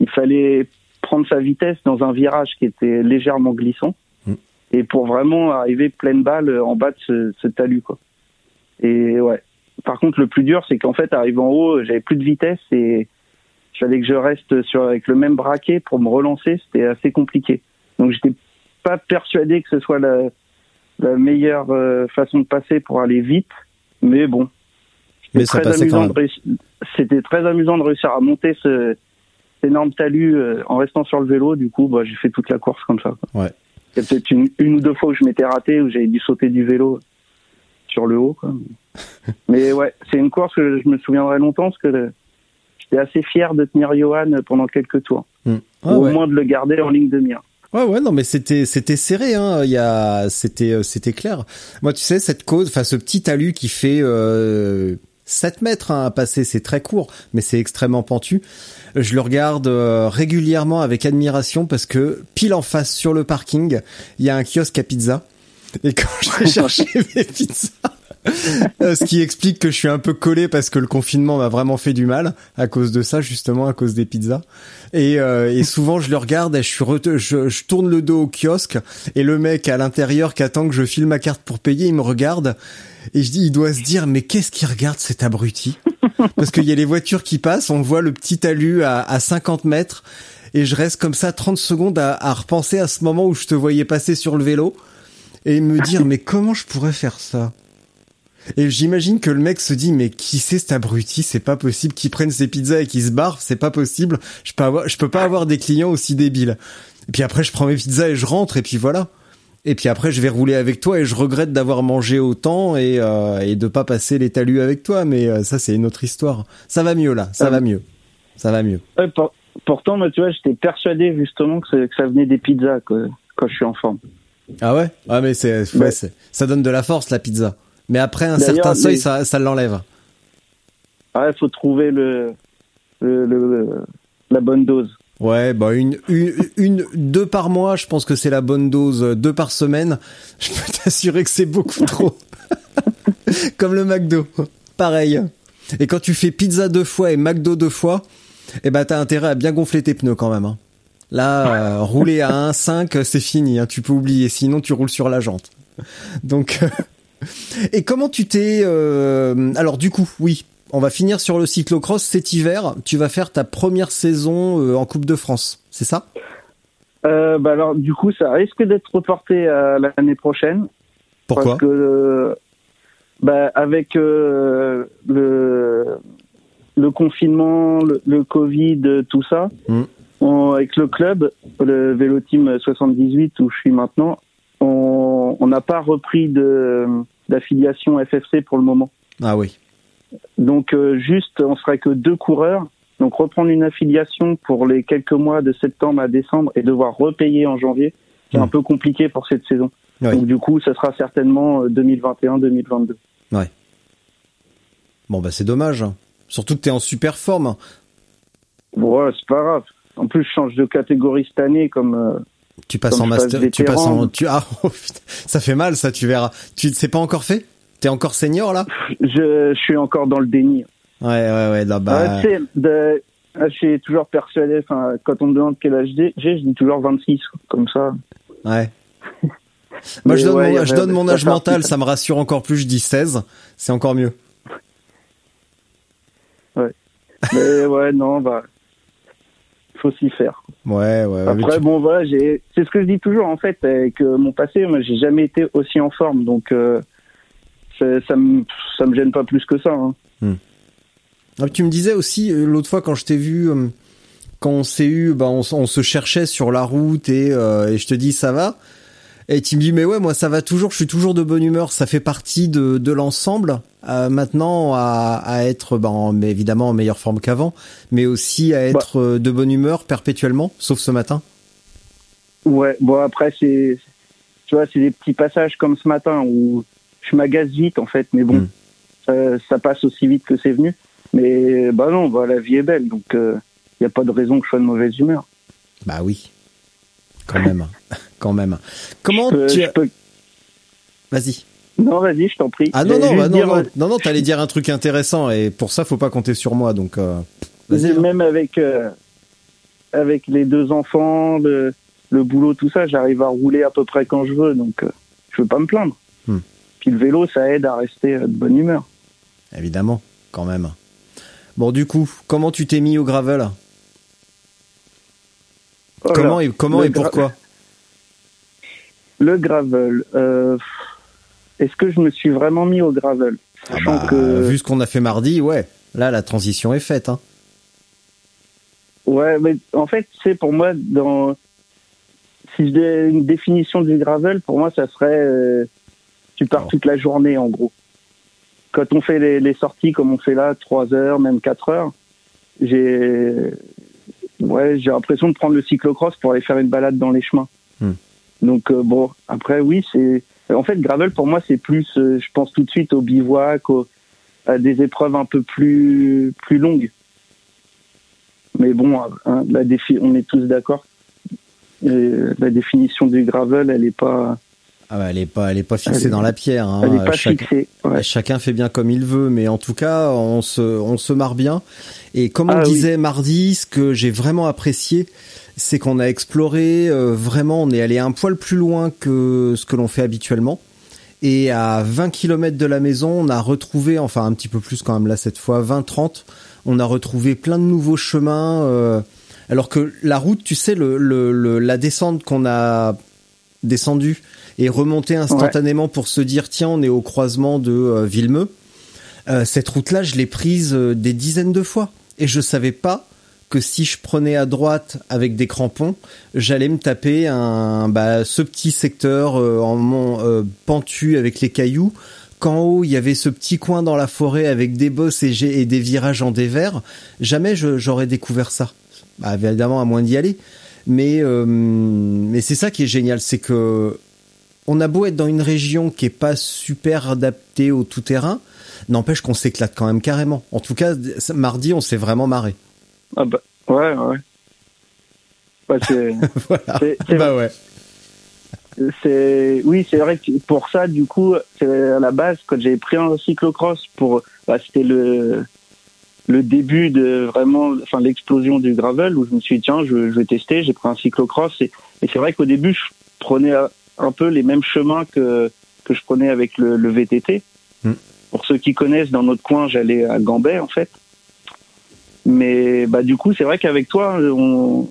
D: il fallait prendre sa vitesse dans un virage qui était légèrement glissant.
C: Mm.
D: Et pour vraiment arriver pleine balle en bas de ce, ce talus, quoi. Et ouais. Par contre, le plus dur, c'est qu'en fait, arrivé en haut, j'avais plus de vitesse et il fallait que je reste sur avec le même braquet pour me relancer. C'était assez compliqué. Donc, j'étais pas persuadé que ce soit la, la meilleure euh, façon de passer pour aller vite, mais bon.
C: Mais
D: C'était
C: ça
D: très amusant de réussir- C'était très amusant de réussir à monter ce énorme talus euh, en restant sur le vélo. Du coup, bah, j'ai fait toute la course comme ça. quoi.
C: Ouais.
D: Il y a peut-être une, une ou deux fois où je m'étais raté, où j'avais dû sauter du vélo sur le haut. Quoi. Mais ouais, c'est une course que je me souviendrai longtemps parce que le- j'étais assez fier de tenir Johan pendant quelques tours.
C: Hmm. Ah
D: ou
C: ouais.
D: au moins de le garder en ligne de mire.
C: Ouais, ouais, non, mais c'était, c'était serré, hein. Il y a, c'était, euh, c'était clair. Moi, tu sais, cette cause, enfin, ce petit talus qui fait euh, 7 mètres hein, à passer, c'est très court, mais c'est extrêmement pentu. Je le regarde euh, régulièrement avec admiration parce que pile en face sur le parking, il y a un kiosque à pizza. Et quand je vais chercher mes pizzas, ce qui explique que je suis un peu collé parce que le confinement m'a vraiment fait du mal à cause de ça, justement, à cause des pizzas. Et, euh, et souvent, je le regarde et je, suis je, je tourne le dos au kiosque et le mec à l'intérieur qui attend que je file ma carte pour payer, il me regarde et je dis, il doit se dire, mais qu'est-ce qu'il regarde cet abruti? Parce qu'il y a les voitures qui passent, on voit le petit talus à, à 50 mètres et je reste comme ça 30 secondes à, à repenser à ce moment où je te voyais passer sur le vélo et me dire, mais comment je pourrais faire ça? Et j'imagine que le mec se dit mais qui c'est cet abruti? C'est pas possible qu'il prenne ses pizzas et qu'il se barre. C'est pas possible. Je peux avoir je peux pas avoir des clients aussi débiles. Et puis après je prends mes pizzas et je rentre et puis voilà. Et puis après je vais rouler avec toi et je regrette d'avoir mangé autant et euh, et de pas passer les talus avec toi. Mais euh, ça c'est une autre histoire. Ça va mieux là. Ça
D: Ah.
C: va mieux. Ça va mieux.
D: Ouais, pour- pourtant, moi, tu vois, j'étais persuadé justement que, que ça venait des pizzas quoi, quand je suis en forme.
C: ah ouais? Ah mais c'est ouais, ça donne de la force la pizza mais après un certain seuil ça ça l'enlève
D: Ah, il faut trouver le, le, le- la bonne dose.
C: Ouais, bah une, une, une, deux par mois, je pense que c'est la bonne dose. Deux par semaine, je peux t'assurer que c'est beaucoup trop. Comme le McDo, pareil. Et quand tu fais pizza deux fois et McDo deux fois, eh ben t'as intérêt à bien gonfler tes pneus quand même. hein. Là, euh, rouler à 1,5, c'est fini. hein, tu peux oublier, sinon tu roules sur la jante. Donc, euh, et comment tu t'es euh, Alors du coup, oui, on va finir sur le cyclocross cet hiver. Tu vas faire ta première saison euh, en Coupe de France, c'est ça?
D: Euh, bah alors, du coup, ça risque d'être reporté à l'année prochaine.
C: Pourquoi?
D: Parce que, bah, avec euh, le, le confinement, le, le Covid, tout ça,
C: Mm.
D: on- avec le club, le Vélo Team 78 où je suis maintenant, n'a pas repris de d'affiliation FFC pour le moment.
C: Ah oui.
D: Donc euh, juste, on serait que deux coureurs. Donc reprendre une affiliation pour les quelques mois de septembre à décembre et devoir repayer en janvier, c'est un peu compliqué pour cette saison.
C: Oui.
D: Donc du coup, ça sera certainement euh, 2021-2022.
C: Bon bah c'est dommage. hein. Surtout que t'es en super forme. hein.
D: Bon, ouais, c'est pas grave. En plus, je change de catégorie cette année, comme euh,
C: Tu passes
D: Comme
C: en
D: passe
C: master, tu passes en, tu ah oh, putain, ça fait mal ça, tu verras. Tu c'est pas encore fait? T'es encore senior là?
D: Je, je suis encore dans le déni.
C: Ouais ouais ouais là.
D: Ouais, tu sais, de- Ah, je suis toujours persuadé, enfin, quand on me demande quel âge j'ai, je dis toujours 26, comme ça.
C: Ouais. Moi, je donne,
D: ouais,
C: mon, je donne mon âge mental, ça me rassure encore plus. Je dis 16, c'est encore mieux.
D: Mais ouais, non, bah, faut s'y faire.
C: Ouais, ouais.
D: Après,
C: tu-
D: bon, voilà, j'ai, c'est ce que je dis toujours, en fait, avec euh, mon passé, moi, j'ai jamais été aussi en forme, donc, euh, ça, ça me, ça me gêne pas plus que ça, hein.
C: Ah, tu me disais aussi euh, l'autre fois quand je t'ai vu, quand on s'est eu, bah, on, se cherchait sur la route et, euh, et je te dis ça va. Et tu me dis mais ouais moi ça va toujours, je suis toujours de bonne humeur, ça fait partie de, de l'ensemble. euh, maintenant à, à être bah, en- mais évidemment en meilleure forme qu'avant, mais aussi à être euh, de bonne humeur perpétuellement, sauf ce matin.
D: Ouais, bon, après, c'est, tu vois, c'est des petits passages comme ce matin où je m'agace vite, en fait, mais bon,
C: Mm.
D: ça, ça passe aussi vite que c'est venu. Mais, bah non, bah, la vie est belle, donc, il n'y a pas de raison que je sois de mauvaise humeur.
C: Bah oui, quand même, quand même. Comment
D: Je peux-
C: tu
D: je
C: as...
D: peux-
C: Vas-y.
D: Non, vas-y, je t'en prie.
C: Ah non
D: J'allais
C: non bah, non
D: dire,
C: non
D: euh,
C: non non t'allais dire un truc intéressant et pour ça faut pas compter sur moi donc. euh.
D: Même avec, euh, avec les deux enfants, le, le boulot, tout ça, j'arrive à rouler à peu près quand je veux, donc euh, je veux pas me plaindre.
C: Hmm.
D: Puis le vélo, ça aide à rester euh, de bonne humeur.
C: Évidemment, quand même. Bon, du coup, comment tu t'es mis au gravel?
D: Voilà.
C: Comment et comment
D: Le
C: et pourquoi?
D: Le gravel. euh, Est-ce que je me suis vraiment mis au gravel?
C: Ah bah,
D: que
C: Vu ce qu'on a fait mardi, ouais. Là, la transition est faite. Hein.
D: ouais, mais en fait, c'est pour moi dans si je dé- une définition du gravel, pour moi, ça serait euh, tu pars
C: Oh.
D: toute la journée en gros. Quand on fait les, les sorties comme on fait là, 3 heures, même 4 heures, j'ai ouais, j'ai l'impression de prendre le cyclocross pour aller faire une balade dans les chemins.
C: Hmm.
D: Donc euh, bon, après oui, c'est en fait gravel pour moi c'est plus, euh, je pense tout de suite au bivouac, au- à des épreuves un peu plus plus longues. Mais bon, hein, la défi on est tous d'accord. La définition du gravel, elle est pas,
C: Ah bah, elle est pas, elle est pas fixée
D: est-
C: dans la pierre. Hein.
D: elle est pas fixée. Ouais.
C: Chacun fait bien comme il veut, mais en tout cas, on se, on se marre bien. Et comme on
D: Ah oui.
C: disait mardi, ce que j'ai vraiment apprécié, c'est qu'on a exploré euh, vraiment, on est allé un poil plus loin que ce que l'on fait habituellement. Et à 20 km de la maison, on a retrouvé, enfin un petit peu plus quand même là cette fois, 20-30, on a retrouvé plein de nouveaux chemins. euh, alors que la route, tu sais, le, le, le- la descente qu'on a descendue et remontée instantanément pour se dire tiens, on est au croisement de euh, Villemeux. Euh, cette route-là, je l'ai prise euh, des dizaines de fois et je savais pas que si je prenais à droite avec des crampons, j'allais me taper un bah, ce petit secteur euh, en mont euh, pentu avec les cailloux. Qu'en haut il y avait ce petit coin dans la forêt avec des bosses et, des virages en dévers, jamais j'aurais découvert ça. Bah, évidemment à moins d'y aller, mais euh, mais c'est ça qui est génial, c'est que on a beau être dans une région qui est pas super adaptée au tout terrain, n'empêche qu'on s'éclate quand même carrément. En tout cas, mardi, on s'est vraiment marré.
D: Ah bah, ouais, ouais. Ouais, c'est,
C: voilà.
D: c'est, c'est
C: Bah ouais.
D: c'est oui c'est vrai que pour ça du coup c'est à la base quand j'avais pris un cyclocross pour bah, c'était le le début de vraiment enfin l'explosion du gravel où je me suis dit tiens je, je vais tester j'ai pris un cyclocross et, et c'est vrai qu'au début je prenais un peu les mêmes chemins que que je prenais avec le, le VTT
C: Mm.
D: pour ceux qui connaissent dans notre coin j'allais à Gambais en fait mais bah du coup c'est vrai qu'avec toi on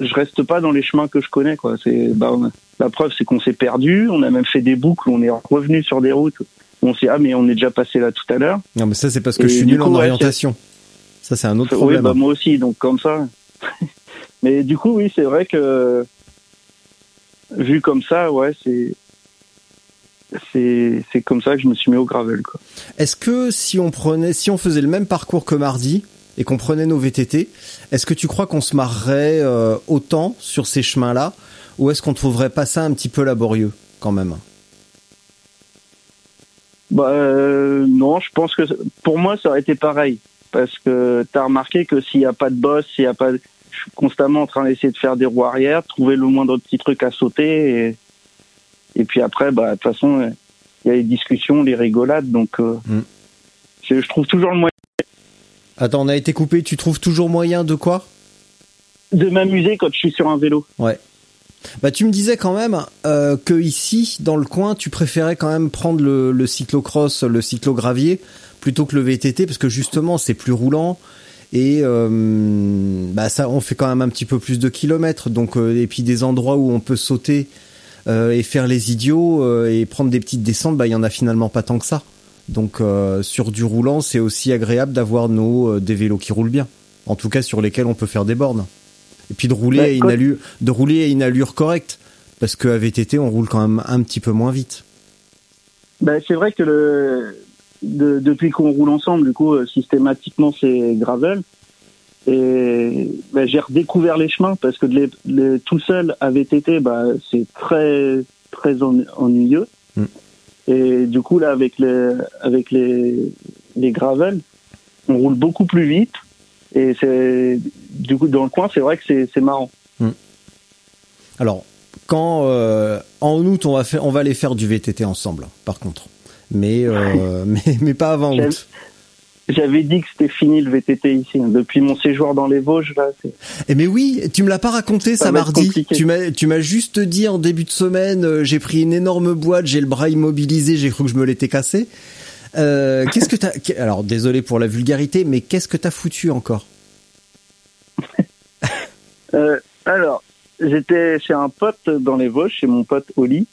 D: je reste pas dans les chemins que je connais quoi c'est bah on- la preuve, c'est qu'on s'est perdu. On a même fait des boucles. On est revenu sur des routes. où On s'est ah mais on est déjà passé là tout à l'heure.
C: Non, mais ça, c'est parce que
D: Et
C: je suis nul
D: coup,
C: en
D: ouais,
C: orientation. Ça, c'est un autre
D: Oui,
C: problème.
D: bah moi aussi. Donc comme ça. mais du coup, oui, c'est vrai que vu comme ça, ouais, c'est c'est comme ça que je me suis mis au gravel.
C: Est-ce que si on prenait, si on faisait le même parcours que mardi et qu'on prenait nos VTT, est-ce que tu crois qu'on se marrerait euh, autant sur ces chemins-là, ou est-ce qu'on trouverait pas ça un petit peu laborieux quand même?
D: Bah euh, non, je pense que pour moi ça aurait été pareil. Parce que t'as remarqué que s'il y a pas de boss, s'il y a pas, je suis constamment en train d'essayer de faire des roues arrière, trouver le moindre petit truc à sauter et et puis après bah de toute façon il y a les discussions, les rigolades donc euh,
C: Mm.
D: je trouve toujours le moyen
C: Attends, on a été coupé. Tu trouves toujours moyen de quoi?
D: De m'amuser quand je suis sur un vélo.
C: Ouais. Bah, tu me disais quand même euh, que ici, dans le coin, tu préférais quand même prendre le, le cyclocross, le cyclogravier, plutôt que le VTT, parce que justement, c'est plus roulant et euh, bah ça, on fait quand même un petit peu plus de kilomètres. Donc, euh, et puis des endroits où on peut sauter et faire les idiots et prendre des petites descentes, bah il y en a finalement pas tant que ça. Donc, euh, sur du roulant, c'est aussi agréable d'avoir nos euh, des vélos qui roulent bien. En tout cas, sur lesquels on peut faire des bornes. Et puis de rouler
D: Bah,
C: à une allure, de rouler à une allure correcte, parce que à VTT, on roule quand même un petit peu moins vite.
D: Ben, c'est vrai que le, de- depuis qu'on roule ensemble, du coup, euh, systématiquement, c'est gravel. Et ben, j'ai redécouvert les chemins parce que de les, les- tout seul à VTT, bah, c'est très très en- ennuyeux.
C: Mm.
D: Et du coup, là, avec les avec les les gravels, on roule beaucoup plus vite. Et c'est du coup dans le coin, c'est vrai que c'est c'est marrant.
C: Alors, quand euh, en août, on va faire, on va aller faire du VTT ensemble, par contre. Mais euh, mais mais pas avant août.
D: J'avais dit que c'était fini le VTT ici. hein. Depuis mon séjour dans les Vosges, là,
C: Eh mais oui, tu me l'as pas raconté ça,
D: Ça
C: mardi.
D: compliqué.
C: Tu m'as tu m'as juste dit en début de semaine, euh, j'ai pris une énorme boîte, j'ai le bras immobilisé, j'ai cru que je me l'étais cassé. Euh, qu'est-ce que t'as alors désolé pour la vulgarité, mais qu'est-ce que t'as foutu encore?
D: Euh, alors, j'étais chez un pote dans les Vosges, chez mon pote Oli.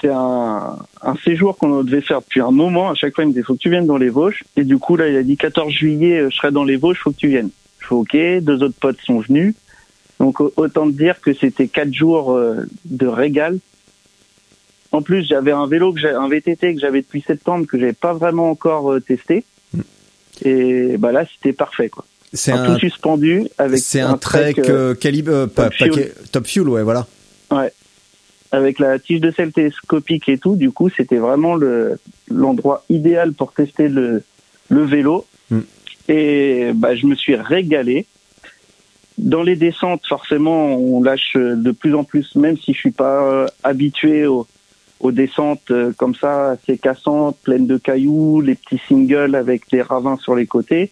D: C'est un, un séjour qu'on devait faire depuis un moment. À chaque fois, il me disait, faut que tu viennes dans les Vosges. Et du coup, là, il a dit 14 juillet, euh, je serai dans les Vosges, faut que tu viennes. Je fais OK. Deux autres potes sont venus. Donc, au- autant te dire que c'était quatre jours euh, de régal. En plus, j'avais un vélo, que un VTT que j'avais depuis septembre, que j'avais pas vraiment encore euh, testé. Et bah là, c'était parfait, quoi.
C: C'est
D: Un
C: un
D: tout suspendu avec
C: c'est un, trek,
D: euh,
C: euh, calibre euh,
D: top fuel.
C: top fuel, ouais, voilà.
D: Avec la tige de sel télescopique et tout, du coup, c'était vraiment le l'endroit idéal pour tester le le vélo.
C: Mm.
D: Et bah, je me suis régalé. Dans les descentes, forcément, on lâche de plus en plus, même si je suis pas euh, habitué aux, aux descentes euh, comme ça, assez cassantes, pleines de cailloux, les petits singles avec des ravins sur les côtés.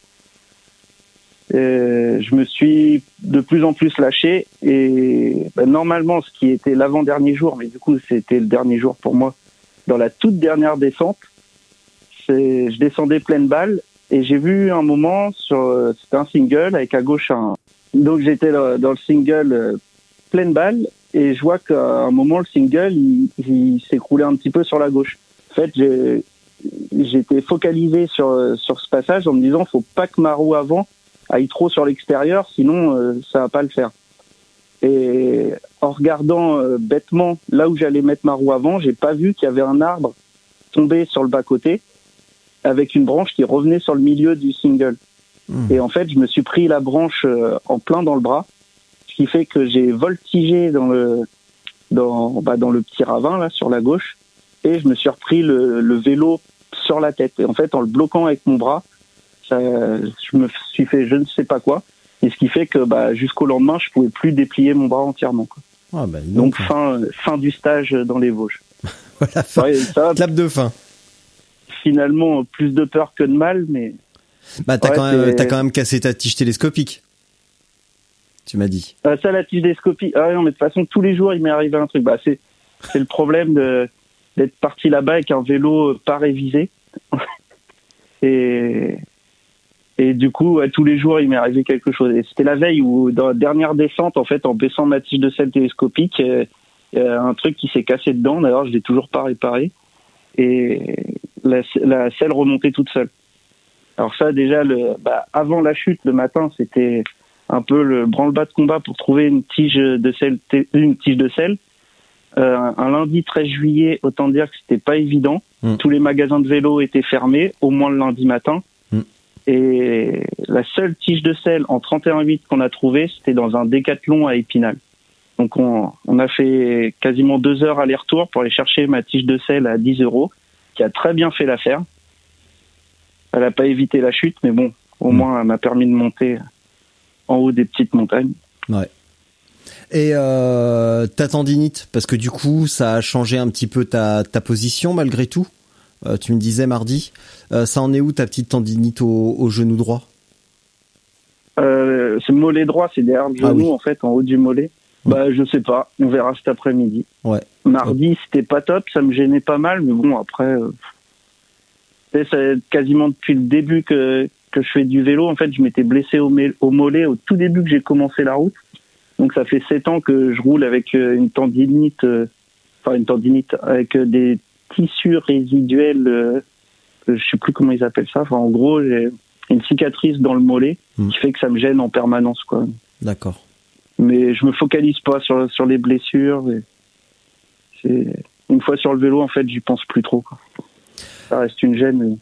D: Euh, je me suis de plus en plus lâché et bah, normalement ce qui était l'avant-dernier jour, mais du coup c'était le dernier jour pour moi, dans la toute dernière descente, je descendais pleine balle et j'ai vu un moment sur euh, c'était un single avec à gauche un donc j'étais dans le single euh, pleine balle et je vois qu'à un moment le single il, il s'écroulait un petit peu sur la gauche. En fait j'étais focalisé sur sur ce passage en me disant faut pas que ma roue avant aille trop sur l'extérieur, sinon euh, ça va pas le faire. Et en regardant euh, bêtement là où j'allais mettre ma roue avant, j'ai pas vu qu'il y avait un arbre tombé sur le bas côté avec une branche qui revenait sur le milieu du single.
C: Mmh.
D: Et en fait, je me suis pris la branche euh, en plein dans le bras, ce qui fait que j'ai voltigé dans le dans bah, dans le petit ravin là sur la gauche et je me suis repris le, le vélo sur la tête. Et en fait, en le bloquant avec mon bras, ça, je me suis fait je ne sais pas quoi. Et ce qui fait que bah, jusqu'au lendemain, je pouvais plus déplier mon bras entièrement. Quoi.
C: Ah, bah,
D: Donc
C: donc,
D: fin fin du stage dans les Vosges.
C: voilà, fin-
D: Ouais, ça,
C: clap de fin.
D: finalement, plus de peur que de mal, mais
C: Bah t'as
D: Ouais,
C: quand même quand même cassé ta tige télescopique. Tu m'as dit.
D: Ah, ça, la tige d'escopie. Ah non, mais de toute façon, tous les jours, il m'est arrivé un truc. Bah, c'est, c'est le problème de, d'être parti là-bas avec un vélo pas révisé. et, et du coup, tous les jours, il m'est arrivé quelque chose. Et c'était la veille où, dans la dernière descente, en fait, en baissant ma tige de sel télescopique, euh, a un truc qui s'est cassé dedans. D'ailleurs, je l'ai toujours pas réparé. Et la, la selle remontait toute seule. Alors ça, déjà, le, bah, avant la chute, le matin, c'était un peu le branle-bas de combat pour trouver une tige de sel, une tige de sel. Euh, un lundi 13 juillet, autant dire que c'était pas évident.
C: Mm.
D: Tous les magasins de vélo étaient fermés, au moins le lundi matin. Et la seule tige de sel en 31,8 qu'on a trouvée, c'était dans un décathlon à Épinal. Donc on, on a fait quasiment deux heures aller-retour pour aller chercher ma tige de sel à 10 euros, qui a très bien fait l'affaire. Elle n'a pas évité la chute, mais bon, au
C: Mm.
D: moins elle m'a permis de monter en haut des petites montagnes.
C: Et euh, ta tendinite, parce que du coup, ça a changé un petit peu ta, ta position malgré tout? Euh, tu me disais mardi. Euh, ça en est où ta petite tendinite au, au genou droit?
D: Euh, c'est mollet droit, c'est derrière le
C: Ah
D: genou
C: oui.
D: en fait, en haut du mollet. Bah je sais pas, on verra cet après-midi.
C: Ouais.
D: Mardi c'était pas top, ça me gênait pas mal, mais bon après, c'est quasiment depuis le début que que je fais du vélo. En fait, je m'étais blessé au, au mollet au tout début que j'ai commencé la route. Donc ça fait sept ans que je roule avec une tendinite, euh, enfin une tendinite avec des tissus résiduels. euh, je sais plus comment ils appellent ça. Enfin en gros, j'ai une cicatrice dans le mollet
C: Hmm.
D: qui fait que ça me gêne en permanence quoi.
C: D'accord.
D: Mais je me focalise pas sur sur les blessures. et une fois sur le vélo en fait, j'y pense plus trop. Quoi. Ça reste une gêne. mais-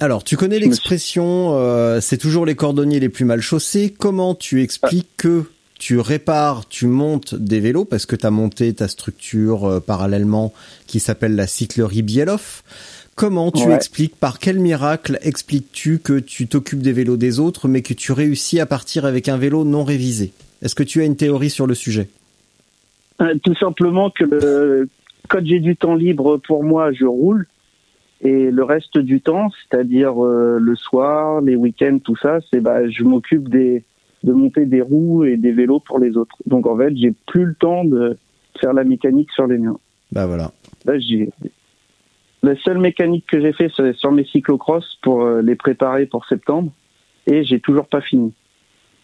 C: Alors, tu connais l'expression euh, c'est toujours les cordonniers les plus mal chaussés. Comment tu expliques que tu répares, tu montes des vélos parce que tu as monté ta structure euh, parallèlement qui s'appelle la cyclerie Bieloff. Comment tu
D: Ouais.
C: expliques, par quel miracle expliques-tu que tu t'occupes des vélos des autres mais que tu réussis à partir avec un vélo non révisé? Est-ce que tu as une théorie sur le sujet?
D: Euh, Tout simplement que le- quand j'ai du temps libre pour moi, je roule. Et le reste du temps, c'est-à-dire euh, le soir, les week-ends, tout ça, c'est bah je m'occupe des de monter des roues et des vélos pour les autres. Donc en fait, j'ai plus le temps de faire la mécanique sur les miens.
C: Bah voilà.
D: Là, j'ai la seule mécanique que j'ai fait, c'est sur mes cyclocross pour euh, les préparer pour septembre, et j'ai toujours pas fini.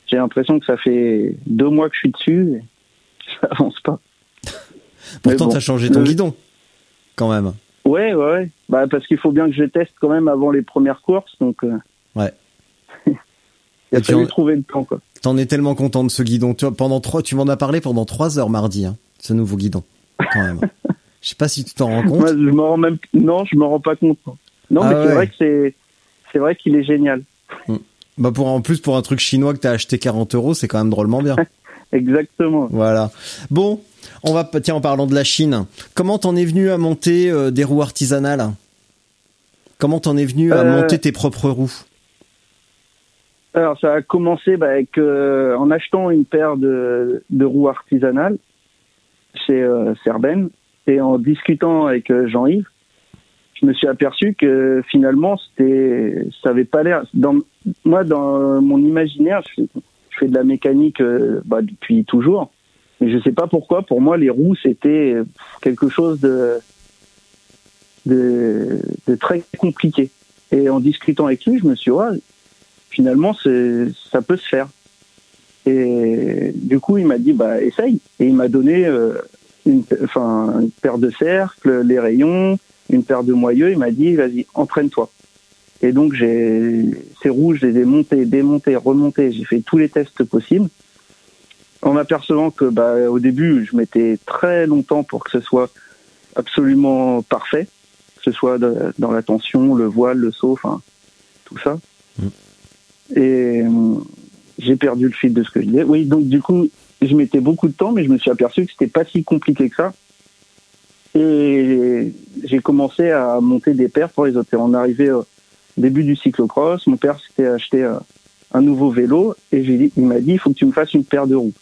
D: J'ai l'impression que ça fait deux mois que je suis dessus, et ça avance pas.
C: Pourtant,
D: bon,
C: t'as changé ton
D: le-
C: guidon, quand même.
D: Ouais, ouais, ouais. Bah, parce qu'il faut bien que je teste quand même avant les premières courses, donc. euh,
C: Ouais.
D: Il a fallu
C: en-
D: trouver le temps, quoi.
C: T'en es tellement content de ce guidon. Tu, pendant trois, tu m'en as parlé pendant trois heures mardi, hein, ce nouveau guidon, quand même. Je sais pas si tu t'en rends compte.
D: Moi, je me rends même, non, je me rends pas compte. Non,
C: Ah
D: mais
C: ouais.
D: c'est vrai que c'est, c'est vrai qu'il est génial.
C: Bah pour en plus pour un truc chinois que t'as acheté 40 euros, c'est quand même drôlement bien.
D: Exactement.
C: Voilà. Bon, on va tiens en parlant de la Chine. Comment t'en es venu à monter euh, des roues artisanales? Comment t'en es venu à
D: Euh,
C: monter tes propres roues?
D: Alors, ça a commencé bah, avec, euh, en achetant une paire de, de roues artisanales chez euh, Serben et en discutant avec euh, Jean-Yves, je me suis aperçu que finalement, c'était, ça avait pas l'air. Dans, moi, dans mon imaginaire, je, fais- de la mécanique euh, bah, depuis toujours, mais je sais pas pourquoi. Pour moi, les roues, c'était quelque chose de, de, de très compliqué. Et en discutant avec lui, je me suis dit, ouais, finalement, ça peut se faire. Et du coup, il m'a dit, bah, essaye. Et il m'a donné euh, une, enfin, une paire de cercles, les rayons, une paire de moyeux. Il m'a dit, vas-y, entraîne-toi. Et donc, j'ai ces roues, je les ai montées, démontées, remontées. J'ai fait tous les tests possibles. En m'apercevant que, bah, au début, je mettais très longtemps pour que ce soit absolument parfait, que ce soit dans la tension, le voile, le saut, enfin, tout ça. Et euh, j'ai perdu le fil de ce que je disais. Oui, donc du coup, je mettais beaucoup de temps, mais je me suis aperçu que c'était pas si compliqué que ça. Et j'ai commencé à monter des paires pour les autres. Et on arrivait au début du cyclocross. Mon père s'était acheté euh, un nouveau vélo et il m'a dit, il faut que tu me fasses une paire de roues.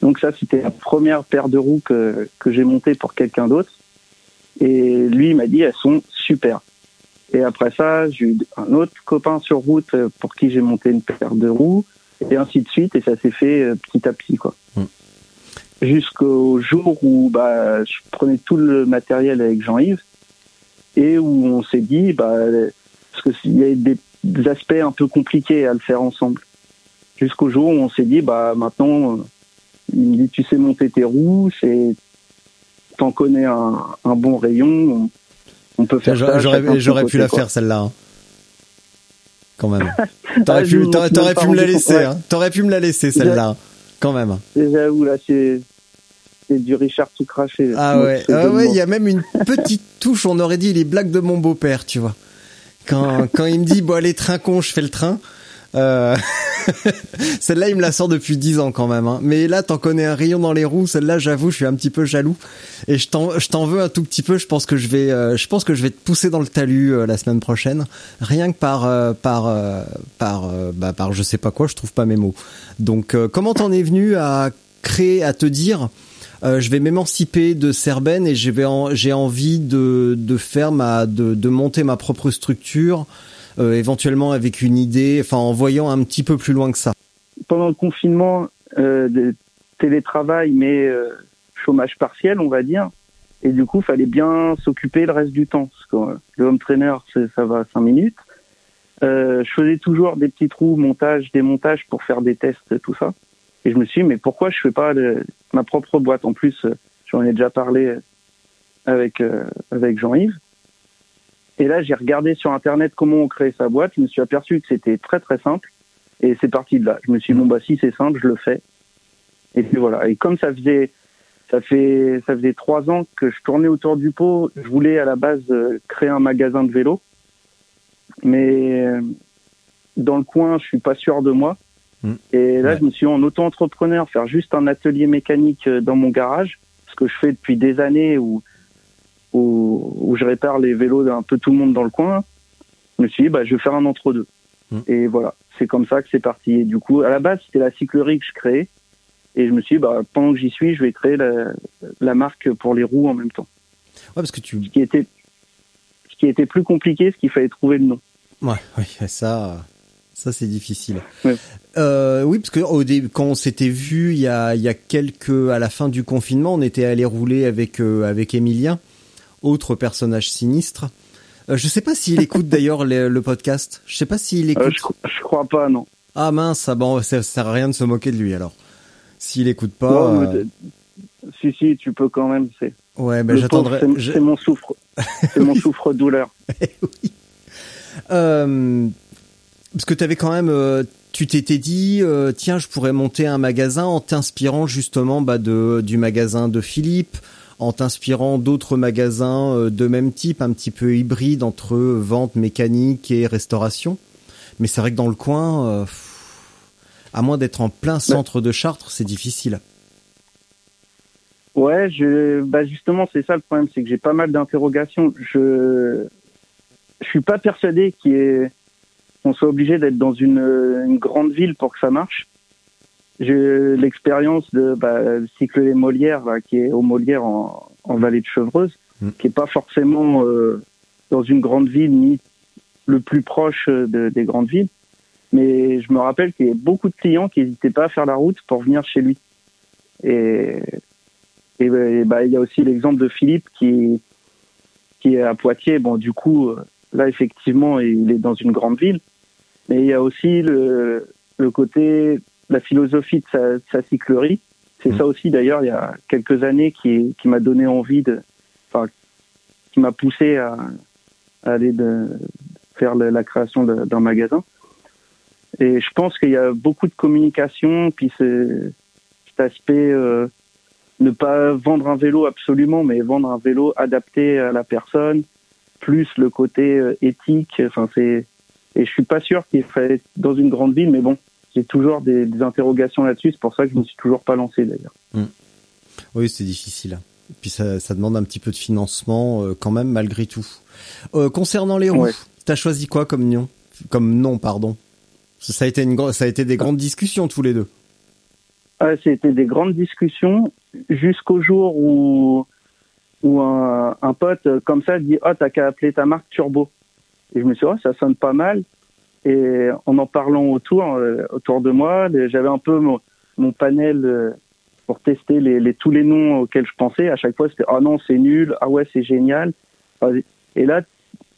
D: Donc ça, c'était la première paire de roues que, que j'ai montée pour quelqu'un d'autre. Et lui, il m'a dit, elles sont super. Et après ça, j'ai eu un autre copain sur route euh, pour qui j'ai monté une paire de roues, et ainsi de suite, et ça s'est fait euh, petit à petit, quoi.
C: Mm.
D: Jusqu'au jour où bah, je prenais tout le matériel avec Jean-Yves, et où on s'est dit, bah, parce qu'il y a des, des aspects un peu compliqués à le faire ensemble. Jusqu'au jour où on s'est dit, bah, maintenant, euh, il me dit, tu sais monter tes roues, c'est, t'en connais un, un bon rayon, on, on peut faire.
C: J'aurais pu la
D: quoi.
C: faire celle-là. hein. Quand même. T'aurais
D: Ah,
C: pu, t'aurais me la laisser. Hein. T'aurais pu me la laisser celle-là. Quand même.
D: J'avoue, là, c'est, c'est du Richard tout craché.
C: Ah ouais, ah ouais, il y a même une petite touche, on aurait dit les blagues de mon beau-père, tu vois. Quand, quand il me dit, bon allez, train con, je fais le train. Euh... celle-là, il me la sort depuis 10 ans quand même. Hein. Mais là, t'en connais un rayon dans les roues. Celle-là, j'avoue, je suis un petit peu jaloux. Et je t'en, veux un tout petit peu. Je pense que je vais, euh, je pense que je vais te pousser dans le talus euh, la semaine prochaine. Rien que par, euh, par, euh, par, euh, bah, par, je sais pas quoi. Je trouve pas mes mots. Donc, comment t'en es venu à créer, à te dire, euh, je vais m'émanciper de Serben et j'ai envie de, de faire ma, de, de monter ma propre structure, éventuellement avec une idée, enfin en voyant un petit peu plus loin que ça.
D: Pendant le confinement, euh, de télétravail, mais euh, chômage partiel, on va dire. Et du coup, fallait bien s'occuper le reste du temps. Parce que euh, le home trainer, ça va cinq minutes. Euh, je faisais toujours des petits trous, montage, démontage pour faire des tests, tout ça. Et je me suis dit, mais pourquoi je fais pas ma propre boîte? En plus, euh, j'en ai déjà parlé avec euh, avec Jean-Yves. Et là, j'ai regardé sur Internet comment on crée sa boîte. Je me suis aperçu que c'était très très simple. Et c'est parti de là. Je me suis dit, bon, bah, si c'est simple, je le fais. Et puis voilà. Et comme ça faisait, ça fait, ça faisait trois ans que je tournais autour du pot, je voulais à la base euh, créer un magasin de vélo. Mais euh, dans le coin, je suis pas sûr de moi.
C: Mm.
D: Et là,
C: Ouais.
D: je me suis dit, en auto-entrepreneur, faire juste un atelier mécanique euh, dans mon garage, ce que je fais depuis des années où, où, où je répare les vélos d'un peu tout le monde dans le coin. Je me suis dit, bah, je vais faire un entre-deux.
C: Mm.
D: Et voilà, c'est comme ça que c'est parti. Et du coup, à la base, c'était la cyclerie que je créais. Et je me suis dit, bah, pendant que j'y suis, je vais créer la, la marque pour les roues en même temps.
C: Ouais, parce que tu,
D: Ce qui était, ce qui était plus compliqué, c'est qu'il fallait trouver le nom.
C: ouais, ouais, ça, ça c'est difficile.
D: Ouais.
C: Euh, oui, parce que au début, quand on s'était vu il y a, il y a quelques, à la fin du confinement, on était allé rouler avec euh, avec Emilien, autre personnage sinistre. Euh, je sais pas s'il écoute d'ailleurs le, le podcast. Je sais pas s'il écoute.
D: Euh, je, cro- je crois pas, non.
C: Ah mince, ah bon, ça sert à rien de se moquer de lui alors. S'il écoute pas,
D: Non,
C: euh,
D: Si, si, tu peux quand même. C'est
C: ouais, ben j'attendrai.
D: c'est-
C: je-
D: c'est mon souffre, c'est mon souffre-douleur.
C: Euh, parce que tu avais quand même, tu t'étais dit, tiens, je pourrais monter un magasin en t'inspirant justement bah, de du magasin de Philippe, en t'inspirant d'autres magasins euh, de même type, un petit peu hybride entre vente mécanique et restauration. Mais c'est vrai que dans le coin, euh, à moins d'être en plein centre de Chartres, c'est difficile.
D: Ouais, je, bah justement, c'est ça le problème, c'est que j'ai pas mal d'interrogations. Je, je suis pas persuadé ait- qu'on soit obligé d'être dans une, une grande ville pour que ça marche. J'ai l'expérience de bah, cycle les Molières, là, qui est au Molière en, en vallée de Chevreuse,
C: Mm.
D: qui est pas forcément euh, dans une grande ville ni le plus proche de- des grandes villes. Mais je me rappelle qu'il y a beaucoup de clients qui n'hésitaient pas à faire la route pour venir chez lui. Et, et, bah, et bah, il y a aussi l'exemple de Philippe qui, qui est à Poitiers. Bon, du coup, euh, là, effectivement, il est dans une grande ville. Mais il y a aussi le, le côté, la philosophie de sa, de sa cyclerie. C'est
C: Mm.
D: ça aussi, d'ailleurs, il y a quelques années qui, qui m'a donné envie de, enfin, qui m'a poussé à, à aller de, faire la, la création d'un magasin. Et je pense qu'il y a beaucoup de communication, puis c'est- cet aspect euh, ne pas vendre un vélo absolument, mais vendre un vélo adapté à la personne, plus le côté euh, éthique. Enfin, c'est et je suis pas sûr qu'il fallait dans une grande ville, mais bon, j'ai toujours des, des interrogations là-dessus. C'est pour ça que je me suis toujours pas lancé d'ailleurs.
C: Oui, c'est difficile. Puis ça, ça demande un petit peu de financement euh, quand même malgré tout. Euh, concernant les roues,
D: Ouais.
C: t'as choisi quoi comme nom Comme nom, pardon? Ça a été une ça a été des grandes discussions tous les deux.
D: Ah, c'était des grandes discussions jusqu'au jour où où un, un pote euh, comme ça dit oh t'as qu'à appeler ta marque Turbo et je me suis dit oh, ça sonne pas mal et en en parlant autour euh, autour de moi j'avais un peu mon, mon panel euh, pour tester les, les tous les noms auxquels je pensais à chaque fois c'était oh non c'est nul ah ouais c'est génial Ah, et là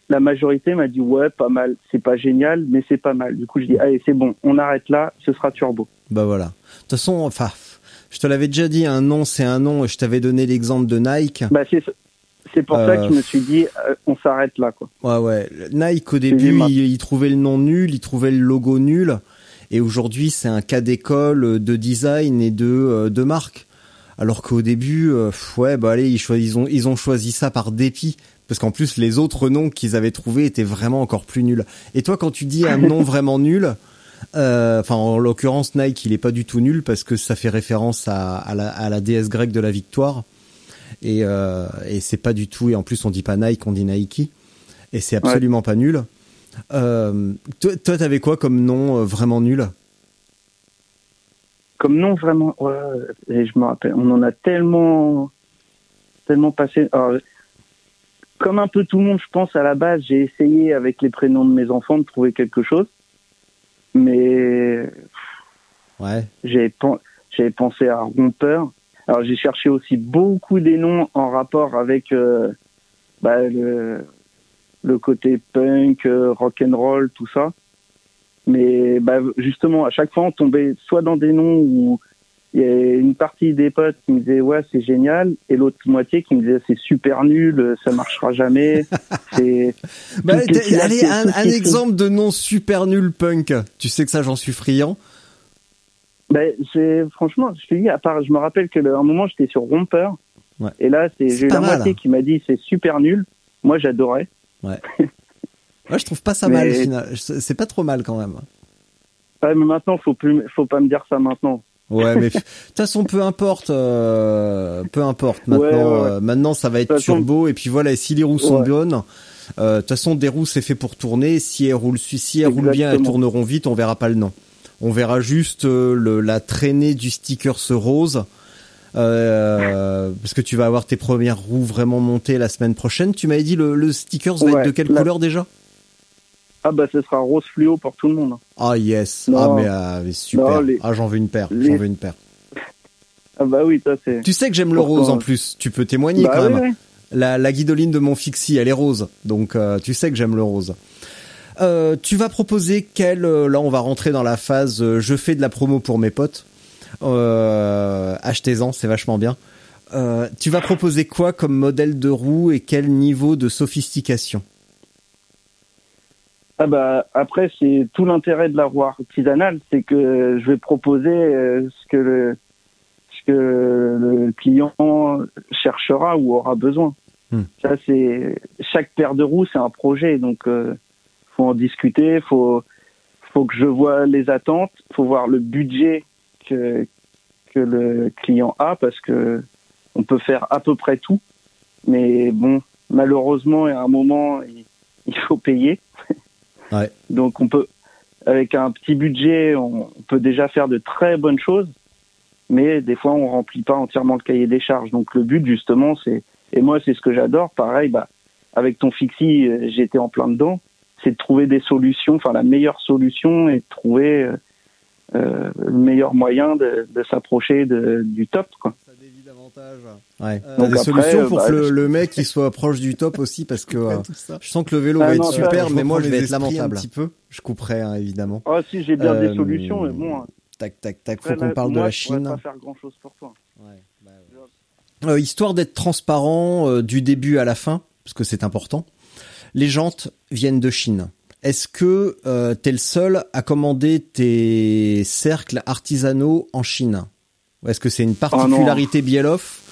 D: la majorité m'a dit ouais pas mal c'est pas génial mais c'est pas mal du coup je dis allez c'est bon on arrête là ce sera Turbo
C: Bah voilà. De toute façon, enfin, je te l'avais déjà dit, un nom c'est un nom. et Je t'avais donné l'exemple de Nike.
D: Bah c'est c'est pour ça
C: Euh,
D: que je me suis dit euh, on s'arrête là quoi.
C: Ouais, ouais. Nike au début, il, il trouvait le nom nul, il trouvait le logo nul, et aujourd'hui c'est un cas d'école de design et de euh, de marque. Alors qu'au début, euh, ouais, bah allez, ils, ils ont ils ont choisi ça par dépit, parce qu'en plus les autres noms qu'ils avaient trouvés étaient vraiment encore plus nuls. Et toi, quand tu dis un nom vraiment nul, euh, enfin en l'occurrence Nike, il est pas du tout nul parce que ça fait référence à, à la, à la déesse grecque de la victoire. Et, euh, et c'est pas du tout. Et en plus, on dit pas Nike, on dit Nike. Et c'est absolument pas nul. Euh, toi, t'avais quoi comme nom euh, vraiment nul?
D: Comme nom vraiment, ouais, et je me rappelle, on en a tellement, tellement passé. Alors, comme un peu tout le monde, je pense à la base, j'ai essayé avec les prénoms de mes enfants de trouver quelque chose, mais
C: Ouais.
D: j'avais pensé à rompeur. Alors j'ai cherché aussi beaucoup des noms en rapport avec euh, bah, le, le côté punk, euh, rock and roll, tout ça. Mais bah, justement, à chaque fois, on tombait soit dans des noms où il y a une partie des potes qui me disaient ouais c'est génial et l'autre moitié qui me disait c'est super nul, ça marchera jamais. c'est
C: Bah, allez, un, un exemple de nom super nul punk. Tu sais que ça, j'en suis friand.
D: Ben, c'est franchement, je te dis, à part, je me rappelle que le- un moment j'étais sur Rompeur,
C: Ouais.
D: et là c'est j'ai eu la moitié qui m'a dit c'est super nul. Moi j'adorais.
C: Ouais, je trouve pas ça
D: Mais-
C: mal. final. C'est pas trop mal quand même.
D: Ouais, mais maintenant faut plus, faut pas me dire ça maintenant.
C: Ouais, mais de toute façon, peu importe, euh, peu importe. Maintenant,
D: Ouais, ouais.
C: euh, maintenant, ça va être
D: façon-
C: turbo. Et puis voilà, et si les roues sont bonnes, euh, de toute façon, des roues c'est fait pour tourner. Si elles roulent, si elles roulent bien, elles tourneront vite. On verra pas le nom. On verra juste euh, le, la traînée du sticker ce rose. Euh, parce que tu vas avoir tes premières roues vraiment montées la semaine prochaine. Tu m'avais dit le, le sticker va
D: Ouais,
C: être de quelle
D: la-
C: couleur déjà?
D: Ah bah ce sera rose fluo pour tout le monde.
C: Ah yes,
D: Non.
C: ah mais, ah, mais super.
D: Non, les-
C: Ah j'en veux une paire,
D: les-
C: j'en veux une paire.
D: Ah bah oui, ça c'est.
C: Tu sais que j'aime le rose en plus. Tu peux témoigner
D: Bah
C: quand
D: oui,
C: même.
D: oui.
C: La, la guidoline de mon fixie, elle est rose. Donc euh, tu sais que j'aime le rose. Euh, tu vas proposer quel euh, Là, on va rentrer dans la phase. euh, je fais de la promo pour mes potes. Euh, Achetez-en, c'est vachement bien. Euh, tu vas proposer quoi comme modèle de roue et quel niveau de sophistication?
D: Ah bah après c'est tout l'intérêt de la roue artisanale, c'est que je vais proposer ce que le ce que le client cherchera ou aura besoin.
C: Hmm.
D: Ça c'est chaque paire de roues c'est un projet donc euh, faut en discuter, faut faut que je vois les attentes, faut voir le budget que que le client a parce que on peut faire à peu près tout, mais bon malheureusement à un moment il, faut payer.
C: Ouais.
D: Donc on peut, avec un petit budget, on, on peut déjà faire de très bonnes choses, mais des fois on remplit pas entièrement le cahier des charges. Donc le but justement, c'est et moi c'est ce que j'adore. Pareil, bah avec ton fixie, euh, j'étais en plein dedans. C'est de trouver des solutions, enfin la meilleure solution et de trouver euh, euh, le meilleur moyen de, de s'approcher du top. Quoi.
C: Ça dévie davantage. Ouais.
D: Euh, donc
C: des
D: après,
C: solutions pour
D: bah,
C: que le,
D: je-
C: le mec il soit proche du top aussi parce que euh, je sens que le vélo
D: Ah
C: va
D: non,
C: être
D: ça,
C: super,
D: je
C: mais moi je vais être
E: esprits un
C: lamentable.
E: petit
C: peu. Je couperai hein, évidemment.
D: Ah si j'ai bien
C: Euh,
D: des solutions, mais bon. hein.
C: Tac tac tac. Faut qu'on parle de la
D: je pourrais
C: Chine.
D: pas faire grand chose pour toi.
C: Euh, histoire d'être transparent euh, du début à la fin, parce que c'est important. Les jantes viennent de Chine. Est-ce que euh, t'es le seul à commander tes cercles artisanaux en Chine? Ou est-ce que c'est une particularité Bieloff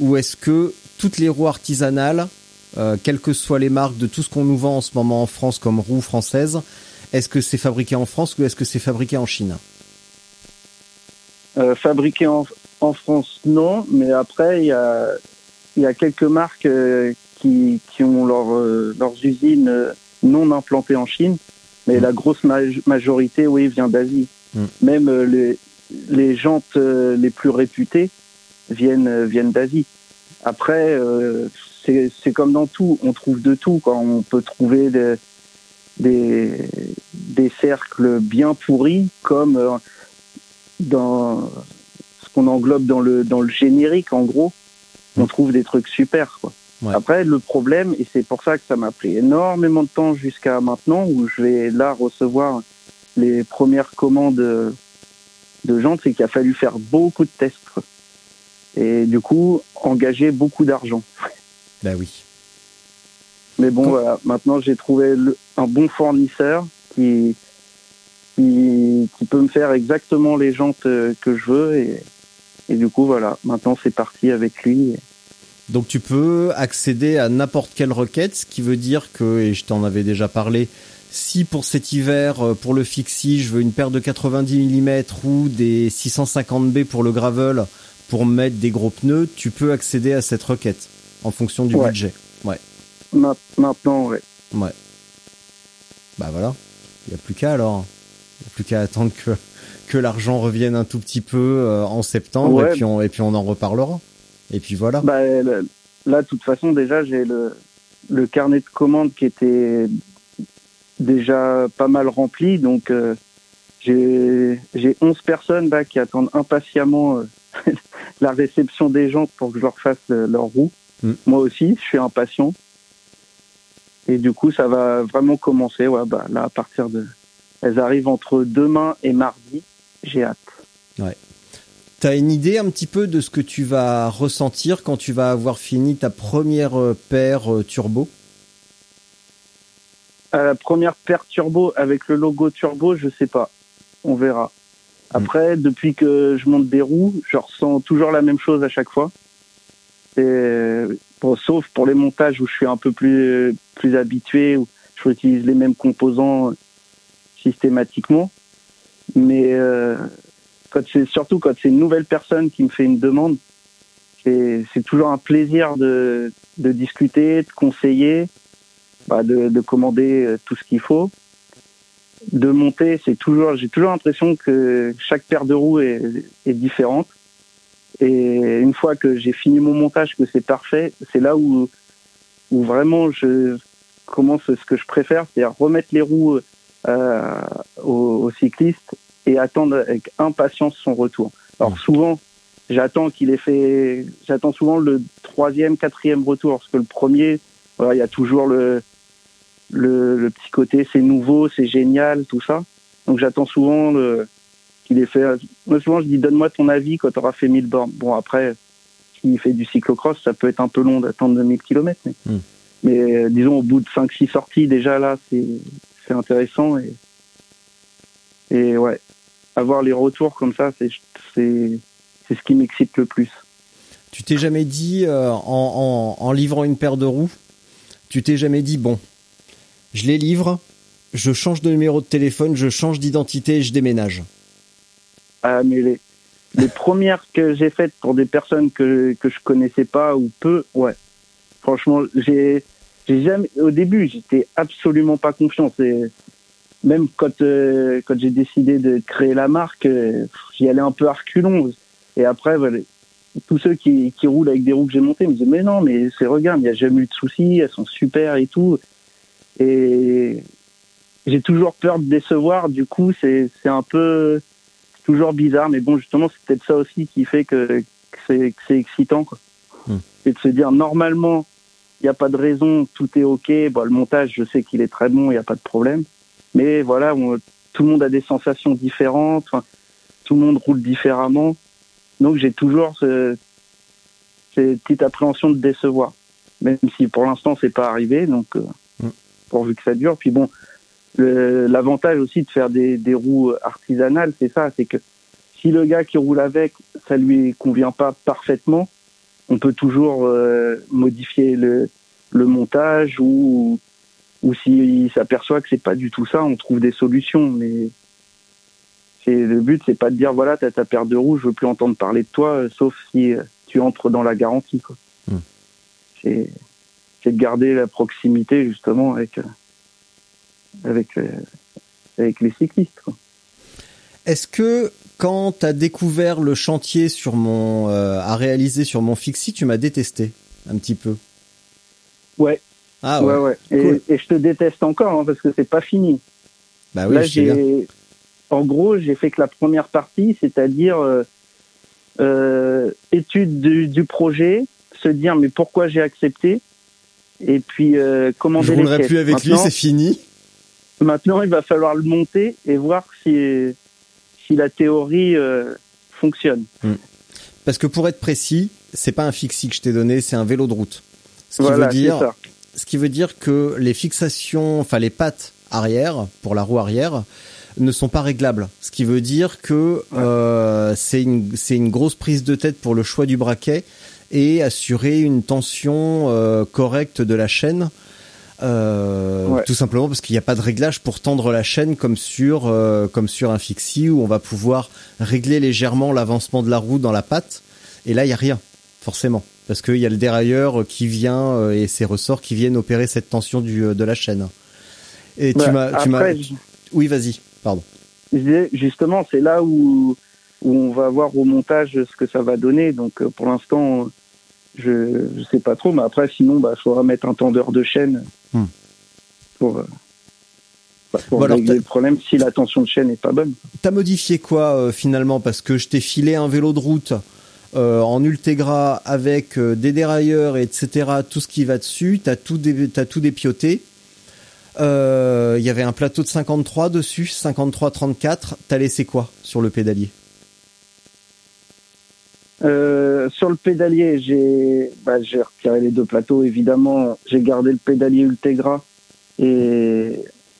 C: Ou est-ce que toutes les roues artisanales, euh, quelles que soient les marques de tout ce qu'on nous vend en ce moment en France comme roues françaises, est-ce que c'est fabriqué en France ou est-ce que c'est fabriqué en Chine?
D: Euh, fabriqué en, en France, non, mais après, il y a, il y a quelques marques qui, qui ont leur, euh, leurs usines euh, non implantées en Chine, mais la grosse maj- majorité, oui, vient d'Asie.
C: Mm.
D: Même euh, les, les jantes les plus réputées viennent, viennent d'Asie. Après, c'est c'est comme dans tout, on trouve de tout. Quoi. On peut trouver des, des, des cercles bien pourris, comme dans ce qu'on englobe dans le dans le générique en gros on trouve des trucs super quoi
C: Ouais.
D: après le problème et c'est pour ça que ça m'a pris énormément de temps jusqu'à maintenant où je vais là recevoir les premières commandes de gens c'est qu'il a fallu faire beaucoup de tests et du coup engager beaucoup d'argent
C: Bah oui.
D: mais bon voilà maintenant j'ai trouvé le- un bon fournisseur qui qui, qui peut me faire exactement les jantes euh, que je veux et, et du coup voilà maintenant c'est parti avec lui
C: Donc tu peux accéder à n'importe quelle requête, ce qui veut dire que, et je t'en avais déjà parlé, si pour cet hiver, euh, pour le fixie, je veux une paire de 90 mm ou des 650B pour le gravel pour mettre des gros pneus, tu peux accéder à cette requête en fonction du
D: Ouais.
C: budget. Ouais,
D: Ma- maintenant ouais
C: ouais. Bah voilà, il n'y a plus qu'à alors. Il n'y a plus qu'à attendre que, que l'argent revienne un tout petit peu en septembre et puis on et puis on en reparlera. Et puis voilà.
D: Bah, là, de toute façon, déjà j'ai le le carnet de commandes qui était déjà pas mal rempli, donc j'ai j'ai 11 personnes là qui attendent impatiemment la réception des gens pour que je leur fasse leur roue. Mm. Moi aussi, je suis impatient. Et du coup, ça va vraiment commencer. Ouais, bah, là, à partir de. Elles arrivent entre demain et mardi. J'ai hâte.
C: Ouais. T'as une idée un petit peu de ce que tu vas ressentir quand tu vas avoir fini ta première euh, paire euh, turbo?
D: Euh, La première paire turbo avec le logo turbo, je sais pas. On verra. Mm. Après, depuis que je monte des roues, je ressens toujours la même chose à chaque fois. Bon, sauf pour les montages où je suis un peu plus plus habitué, où je utilise les mêmes composants systématiquement. Mais euh, quand c'est surtout quand c'est une nouvelle personne qui me fait une demande, c'est toujours un plaisir de, de discuter, de conseiller, bah de, de commander euh, tout ce qu'il faut de monter, c'est toujours, j'ai toujours l'impression que chaque paire de roues est, est, différente. Et une fois que j'ai fini mon montage, que c'est parfait, c'est là où, où vraiment je commence ce que je préfère, c'est-à-dire remettre les roues euh, au, cycliste et attendre avec impatience son retour. Alors mmh. souvent, j'attends qu'il ait fait, j'attends souvent le troisième, quatrième retour, parce que le premier, voilà, il y a toujours le, le, le petit côté, c'est nouveau, c'est génial, tout ça. Donc j'attends souvent le, qu'il ait fait. Moi souvent je dis donne-moi ton avis quand tu auras fait 1000 bornes. Bon après, s'il fait du cyclocross, ça peut être un peu long d'attendre 2000 km, mais, mmh. mais euh, disons au bout de 5-6 sorties déjà là, c'est c'est intéressant et et ouais, avoir les retours comme ça, c'est c'est c'est ce qui m'excite le plus.
C: Tu t'es jamais dit euh, en, en, en livrant une paire de roues, tu t'es jamais dit bon, je les livre, je change de numéro de téléphone, je change d'identité et je déménage.
D: Ah mais les les premières que j'ai faites pour des personnes que que je connaissais pas ou peu, ouais. Franchement, j'ai j'ai jamais au début j'étais absolument pas confiant même quand euh, quand j'ai décidé de créer la marque euh, j'y allais un peu à reculons et après voilà, tous ceux qui, qui roulent avec des roues que j'ai montées me disaient mais non mais c'est regarde il y a jamais eu de soucis elles sont super et tout et j'ai toujours peur de décevoir du coup c'est c'est un peu toujours bizarre mais bon justement c'est peut-être ça aussi qui fait que, que c'est c'est excitant quoi hmm. et de se dire normalement il n'y a pas de raison, tout est ok. Bon, le montage, je sais qu'il est très bon, il n'y a pas de problème. Mais voilà, tout le monde a des sensations différentes, tout le monde roule différemment. Donc j'ai toujours ce, cette petite appréhension de décevoir, même si pour l'instant c'est pas arrivé. Donc euh, mm. pourvu que ça dure. Puis bon, l'avantage aussi de faire des, des roues artisanales, c'est ça, c'est que si le gars qui roule avec, ça lui convient pas parfaitement, on peut toujours euh, modifier le, le montage ou ou s'il s'aperçoit que c'est pas du tout ça, on trouve des solutions. Mais c'est le but, c'est pas de dire voilà, t'as ta paire de roues, je veux plus entendre parler de toi, euh, sauf si euh, tu entres dans la garantie. Quoi. Hmm. C'est c'est de garder la proximité justement avec avec avec les cyclistes.
C: Est-ce que quand tu as découvert le chantier sur mon euh, à réaliser sur mon fixie, tu m'as détesté un petit peu?
D: Ouais. Ah ouais. ouais, Et, je te déteste encore hein, parce que c'est pas fini.
C: Bah oui, Là, j'ai
D: en gros, j'ai fait que la première partie, c'est-à-dire euh, euh, étude du, du, projet, se dire mais pourquoi j'ai accepté, et puis euh, commander
C: je roulerai plus avec lui, c'est fini.
D: Maintenant, il va falloir le monter et voir si si la théorie euh, fonctionne. Hmm.
C: Parce que pour être précis, c'est pas un fixie que je t'ai donné, c'est un vélo de route. Ce qui veut dire, ce qui veut dire que les fixations, enfin les pattes arrière pour la roue arrière ne sont pas réglables. Ce qui veut dire que euh, c'est une c'est une grosse prise de tête pour le choix du braquet et assurer une tension euh, correcte de la chaîne euh, tout simplement parce qu'il n'y a pas de réglage pour tendre la chaîne comme sur euh, comme sur un fixie où on va pouvoir régler légèrement l'avancement de la roue dans la patte. Et là, il y a rien forcément parce qu'il y a le dérailleur qui vient euh, et ses ressorts qui viennent opérer cette tension du de la chaîne. Et tu m'as tu m'as oui vas-y pardon.
D: justement, c'est là où, où on va voir au montage ce que ça va donner. Donc, euh, pour l'instant, je je sais pas trop. Mais après, sinon, bah, faudra mettre un tendeur de chaîne
C: Hmm.
D: pour, euh, bah, pour
C: Bon,
D: régler le problème si la tension de chaîne est pas bonne.
C: T'as modifié quoi euh, finalement? Parce que je t'ai filé un vélo de route euh, en Ultegra avec euh, des dérailleurs et etc. Tout ce qui va dessus. T'as tout, dé- t'as tout dépioté. Euh, Il y avait un plateau de 53 dessus, 53-34. T'as laissé quoi sur le pédalier?
D: Euh, sur le pédalier, j'ai bah, j'ai retiré les deux plateaux, évidemment. J'ai gardé le pédalier Ultegra et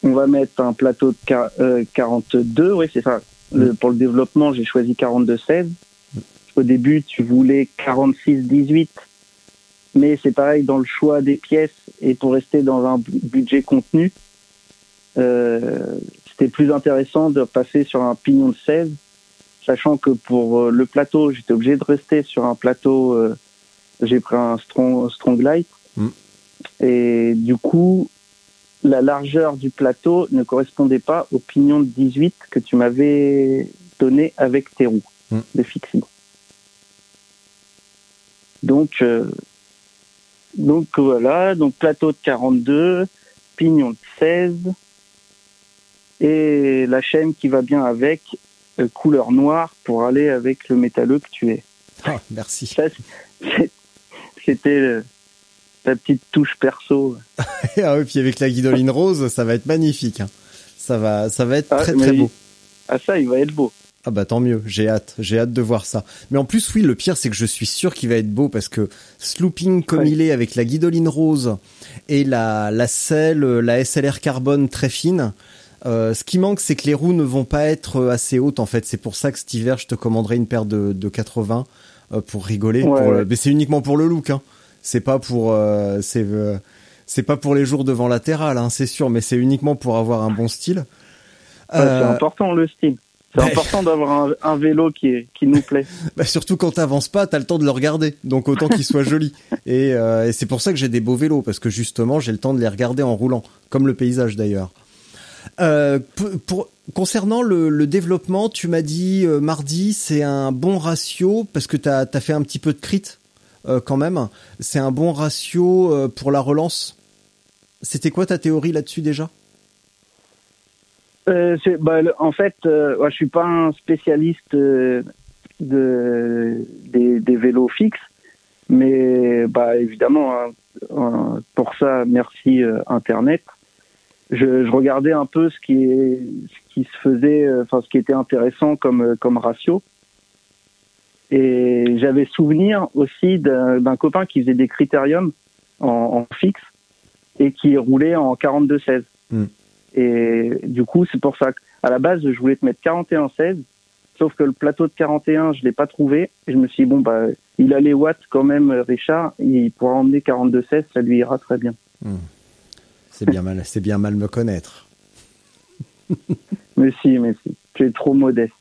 D: on va mettre un plateau de qua- euh, 42, oui, c'est ça. Le, pour le développement, j'ai choisi 42-16. Au début, tu voulais 46-18, mais c'est pareil dans le choix des pièces et pour rester dans un bu- budget contenu, euh, c'était plus intéressant de passer sur un pignon de 16 sachant que pour euh, le plateau, j'étais obligé de rester sur un plateau. euh, j'ai pris un strong, strong light
C: Mm.
D: et du coup, la largeur du plateau ne correspondait pas au pignon de 18 que tu m'avais donné avec tes roues
C: Mm.
D: de fixie. Donc, euh, donc voilà, donc plateau de 42, pignon de 16 et la chaîne qui va bien avec euh, couleur noire pour aller avec le métalleux que tu es.
C: Ah, merci.
D: C'était euh, ta petite touche perso.
C: ah oui, puis avec la guidoline rose, ça va être magnifique. hein. Ça va, ça va être
D: Ah,
C: très très
D: il-
C: beau.
D: Ah ça, il va être beau.
C: Ah bah tant mieux, j'ai hâte, j'ai hâte de voir ça. Mais en plus oui, le pire c'est que je suis sûr qu'il va être beau parce que slooping comme
D: Ouais.
C: il est avec la guidoline rose et la la selle, la SLR carbone très fine. euh, ce qui manque, c'est que les roues ne vont pas être assez hautes en fait. C'est pour ça que cet hiver, je te commanderai une paire de, de 80 euh, pour rigoler.
D: Ouais,
C: pour
D: ouais.
C: Mais c'est uniquement pour le look. Hein. C'est pas pour, euh, c'est euh, c'est pas pour les jours devant latéral, hein, c'est sûr. Mais c'est uniquement pour avoir un bon style.
D: C'est
C: Euh,
D: important le style. C'est
C: bah-
D: important d'avoir un, un vélo qui, est- qui nous plaît.
C: Bah surtout quand t'avances pas, t'as le temps de le regarder. Donc autant qu'il soit joli. Et, euh, et c'est pour ça que j'ai des beaux vélos parce que justement j'ai le temps de les regarder en roulant, comme le paysage d'ailleurs. Euh, pour, pour- concernant le, le développement, tu m'as dit euh, mardi c'est un bon ratio parce que t'as as fait un petit peu de crit euh, quand même. C'est un bon ratio euh, pour la relance. C'était quoi ta théorie là-dessus déjà?
D: Euh, bah, en fait, euh, ouais, je suis pas un spécialiste euh, de, des, des vélos fixes, mais bah, évidemment, hein, euh, pour ça, merci euh, Internet. Je, je regardais un peu ce qui, est, ce qui se faisait, euh, enfin ce qui était intéressant comme, comme ratio. Et j'avais souvenir aussi d'un copain qui faisait des critériums en, en fixe et qui roulait en 42-16. Et du coup, c'est pour ça qu'à la base, je voulais te mettre 41-16, sauf que le plateau de 41, je l'ai pas trouvé. Et je me suis dit, bon, bah, il a les watts quand même, Richard, il pourra emmener 42-16, ça lui ira très bien.
C: C'est bien mal, c'est bien mal me connaître.
D: Mais si, mais si, tu es trop modeste.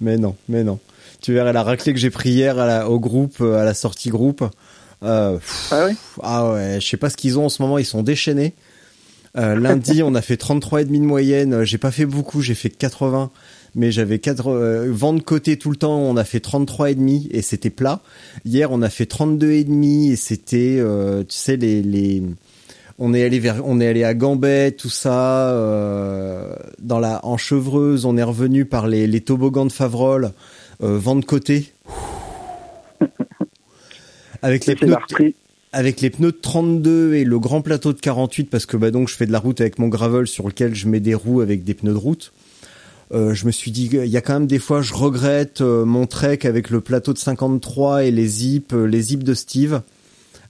C: Mais non, mais non. Tu verrais la raclée que j'ai pris hier à la- au groupe, euh, à la sortie groupe. Euh, pff,
D: Ah ouais?
C: ah ouais, je sais pas ce qu'ils ont en ce moment, ils sont déchaînés. Euh, lundi, on a fait 33 et demi de moyenne. Euh, J'ai pas fait beaucoup, j'ai fait 80, mais j'avais 4 euh, vent de côté tout le temps. On a fait 33 et demi et c'était plat. Hier, on a fait 32 et demi et c'était, euh, tu sais, les les on est allé vers, on est allé à Gambet, tout ça, euh, dans la en chevreuse. On est revenu par les les toboggans de Favrol, euh, vent de côté. Avec les pneus. Avec les pneus de 32 et le grand plateau de 48 parce que bah donc je fais de la route avec mon gravel sur lequel je mets des roues avec des pneus de route. Euh, je me suis dit il y a quand même des fois je regrette euh, mon trek avec le plateau de 53 et les zips euh, les zips de Steve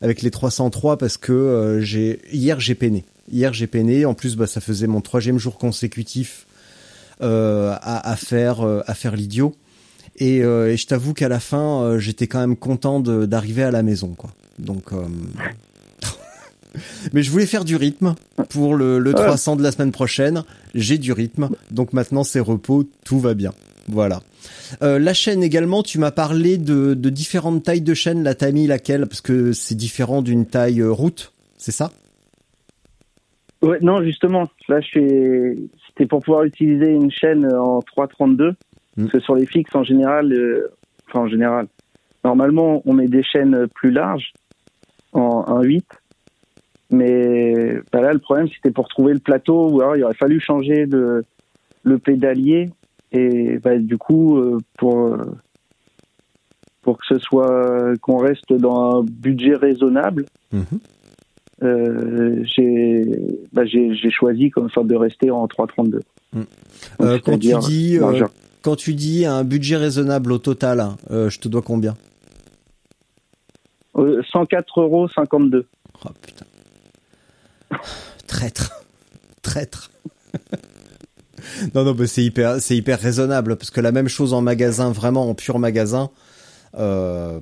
C: avec les 303 parce que euh, j'ai hier j'ai peiné. Hier j'ai peiné en plus bah ça faisait mon troisième jour consécutif euh, à, à faire euh, à faire l'idiot et, et je t'avoue qu'à la fin j'étais quand même content d'arriver à la maison quoi. Donc euh, mais je voulais faire du rythme pour le, le
D: Ouais.
C: 300 de la semaine prochaine. J'ai du rythme, donc maintenant c'est repos, tout va bien. Voilà. Euh, la chaîne également, tu m'as parlé de, de différentes tailles de chaîne. Là, t'as mis laquelle? Parce que c'est différent d'une taille euh, route, c'est ça?
D: Ouais, non, justement, là, je suis... c'était pour pouvoir utiliser une chaîne en 3.32.
C: Mm.
D: Parce que sur les fixes, en général, euh, enfin en général, normalement, on met des chaînes plus larges en 1.8. Mais bah là, le problème, c'était pour trouver le plateau, ou alors il aurait fallu changer de, le pédalier. Et bah, du coup, euh, pour, euh, pour que ce soit qu'on reste dans un budget raisonnable,
C: Mhm.
D: euh, j'ai bah, j'ai j'ai choisi comme ça de rester en 332.
C: Mm.
D: Donc,
C: Euh, quand tu dis euh, quand tu dis un budget raisonnable au total, euh, je te dois combien?
D: Euh, 104 euros 52.
C: Oh putain. Traître. Traître. non, non, mais c'est hyper, c'est hyper raisonnable parce que la même chose en magasin, vraiment en pur magasin, euh,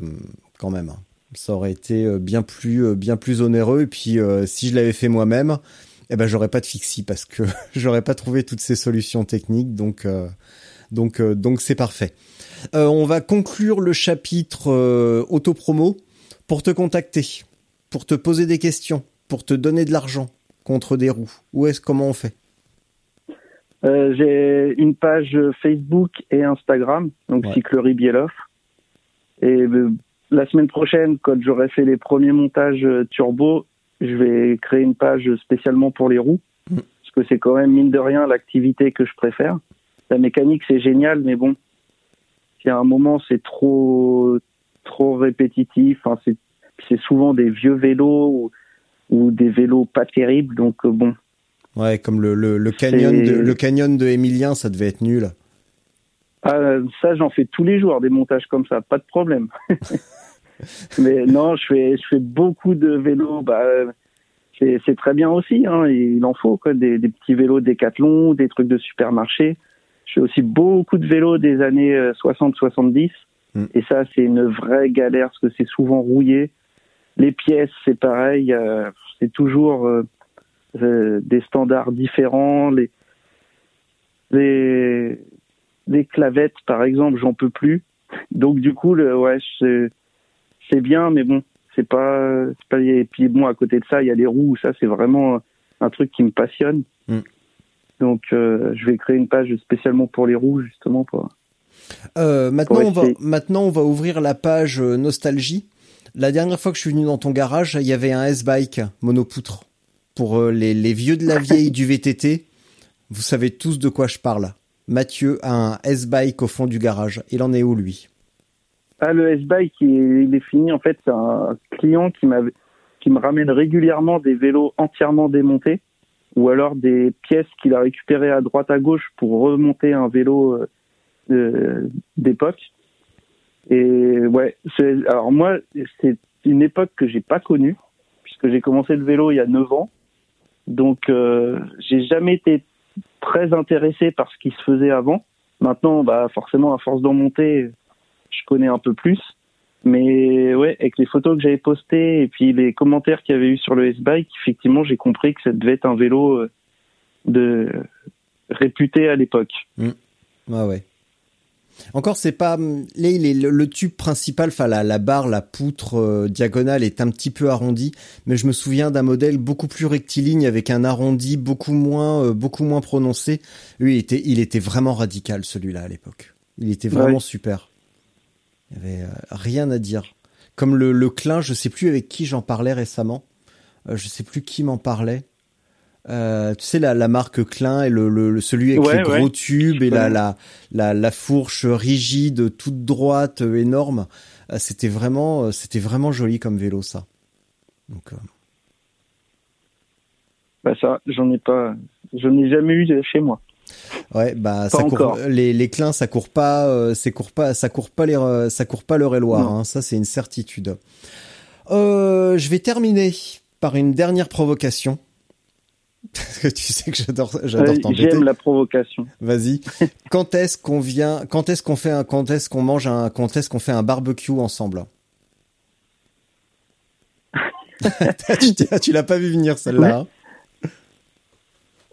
C: quand même, hein. ça aurait été euh, bien plus, euh, bien plus onéreux. Et puis, si je l'avais fait moi-même, eh ben, j'aurais pas de fixie parce que j'aurais pas trouvé toutes ces solutions techniques. Donc, donc, donc, c'est parfait. On va conclure le chapitre autopromo pour te contacter, pour te poser des questions, pour te donner de l'argent contre des roues. Où est-ce comment on fait?
D: Euh, j'ai une page Facebook et Instagram, donc
C: Ouais.
D: Cyclerie Bieloff. Et euh, la semaine prochaine, quand j'aurai fait les premiers montages euh, turbo, je vais créer une page spécialement pour les roues,
C: Mm.
D: parce que c'est quand même mine de rien l'activité que je préfère. La mécanique c'est génial, mais bon, il y a un moment c'est trop trop répétitif. Enfin, c'est souvent des vieux vélos ou, ou des vélos pas terribles, donc euh, bon.
C: Ouais, comme le, le, le canyon de le canyon de Emilien, ça devait être nul.
D: Ah, ça, j'en fais tous les jours, des montages comme ça, pas de problème. Mais non, je fais, je fais beaucoup de vélos. Bah, euh, c'est très bien aussi, hein, il en faut, quoi, des, des petits vélos décathlon, des trucs de supermarché. Je fais aussi beaucoup de vélos des années euh, 60-70.
C: Mm.
D: Et ça, c'est une vraie galère parce que c'est souvent rouillé. Les pièces, c'est pareil. euh, c'est toujours euh, euh, des standards différents. Les, les, les clavettes, par exemple, j'en peux plus. Donc du coup, le, ouais, c'est bien, mais bon, c'est pas, pas. Et puis bon, à côté de ça, il y a les roues. Ça, c'est vraiment un truc qui me passionne.
C: Mm.
D: Donc, euh, je vais créer une page spécialement pour les roues, justement, pour.
C: Euh, maintenant, on va,
D: essayer.
C: maintenant, on va ouvrir la page euh, nostalgie. La dernière fois que je suis venu dans ton garage, il y avait un S-Bike monopoutre. Pour euh, les, les vieux de la vieille du VTT, vous savez tous de quoi je parle. Mathieu a un S-Bike au fond du garage. Il en est où, lui?
D: Ah, le S-Bike, il, est- il est fini. En fait, c'est un client qui qui me ramène régulièrement des vélos entièrement démontés, ou alors des pièces qu'il a récupérées à droite à gauche pour remonter un vélo d'époque. Et ouais, alors moi, c'est une époque que j'ai pas connue, puisque j'ai commencé le vélo il y a 9 ans. Donc, euh, j'ai jamais été très intéressé par ce qui se faisait avant. Maintenant, bah, forcément, à force d'en monter, je connais un peu plus. Mais ouais, avec les photos que j'avais postées et puis les commentaires qu'il y avait eu sur le S-Bike, effectivement, j'ai compris que ça devait être un vélo euh, de réputé à l'époque.
C: Ah ouais. Encore, c'est pas hum, le, tube principal, enfin la, la barre, la poutre euh, diagonale est un petit peu arrondie, mais je me souviens d'un modèle beaucoup plus rectiligne avec un arrondi beaucoup moins, euh, beaucoup moins prononcé. Lui, il était, il était vraiment radical celui-là à l'époque. Il était vraiment
D: Ouais.
C: super. Il y avait euh, rien à dire. Comme le, le Klein, je sais plus avec qui j'en parlais récemment. Je sais plus qui m'en parlait. Euh, tu sais la, la marque Klein et le, le, celui avec
D: Ouais,
C: les gros
D: ouais.
C: tubes et la, la la la fourche rigide toute droite euh, énorme. Euh, C'était vraiment euh, c'était vraiment joli comme vélo ça. Donc euh,
D: Bah ça, j'en ai pas, je n'ai jamais eu chez moi.
C: ouais bah ça court les les Kleins ça court pas euh, c'est court pas ça court pas les ça court pas l'heure et loire hein, ça c'est une certitude. Euh, je vais terminer par une dernière provocation. Tu sais que j'adore j'adore
D: Euh. J'aime la provocation.
C: Vas-y. Quand est-ce qu'on vient Quand est-ce qu'on fait un Quand est-ce qu'on mange un Quand est-ce qu'on fait un barbecue ensemble? Tu l'as pas vu venir celle-là. hein?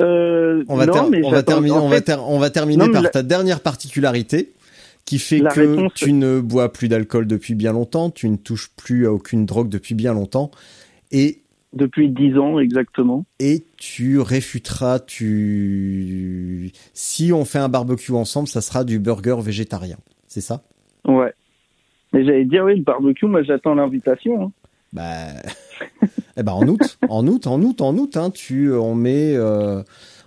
D: Euh,
C: on va,
D: non, mais
C: on va terminer.
D: en
C: On va,
D: fait,
C: ter- on va terminer
D: Non, mais
C: par
D: la-
C: ta dernière particularité, qui fait
D: La
C: que
D: réponse-
C: tu ne bois plus d'alcool depuis bien longtemps, tu ne touches plus à aucune drogue depuis bien longtemps, et
D: Depuis 10 ans exactement.
C: Et tu réfuteras, tu si on fait un barbecue ensemble, ça sera du burger végétarien, c'est ça?
D: Ouais. Mais j'allais dire oui, le barbecue, moi j'attends l'invitation. Hein.
C: Bah, eh ben en août, en août, en août, en août, hein, tu, on met, euh,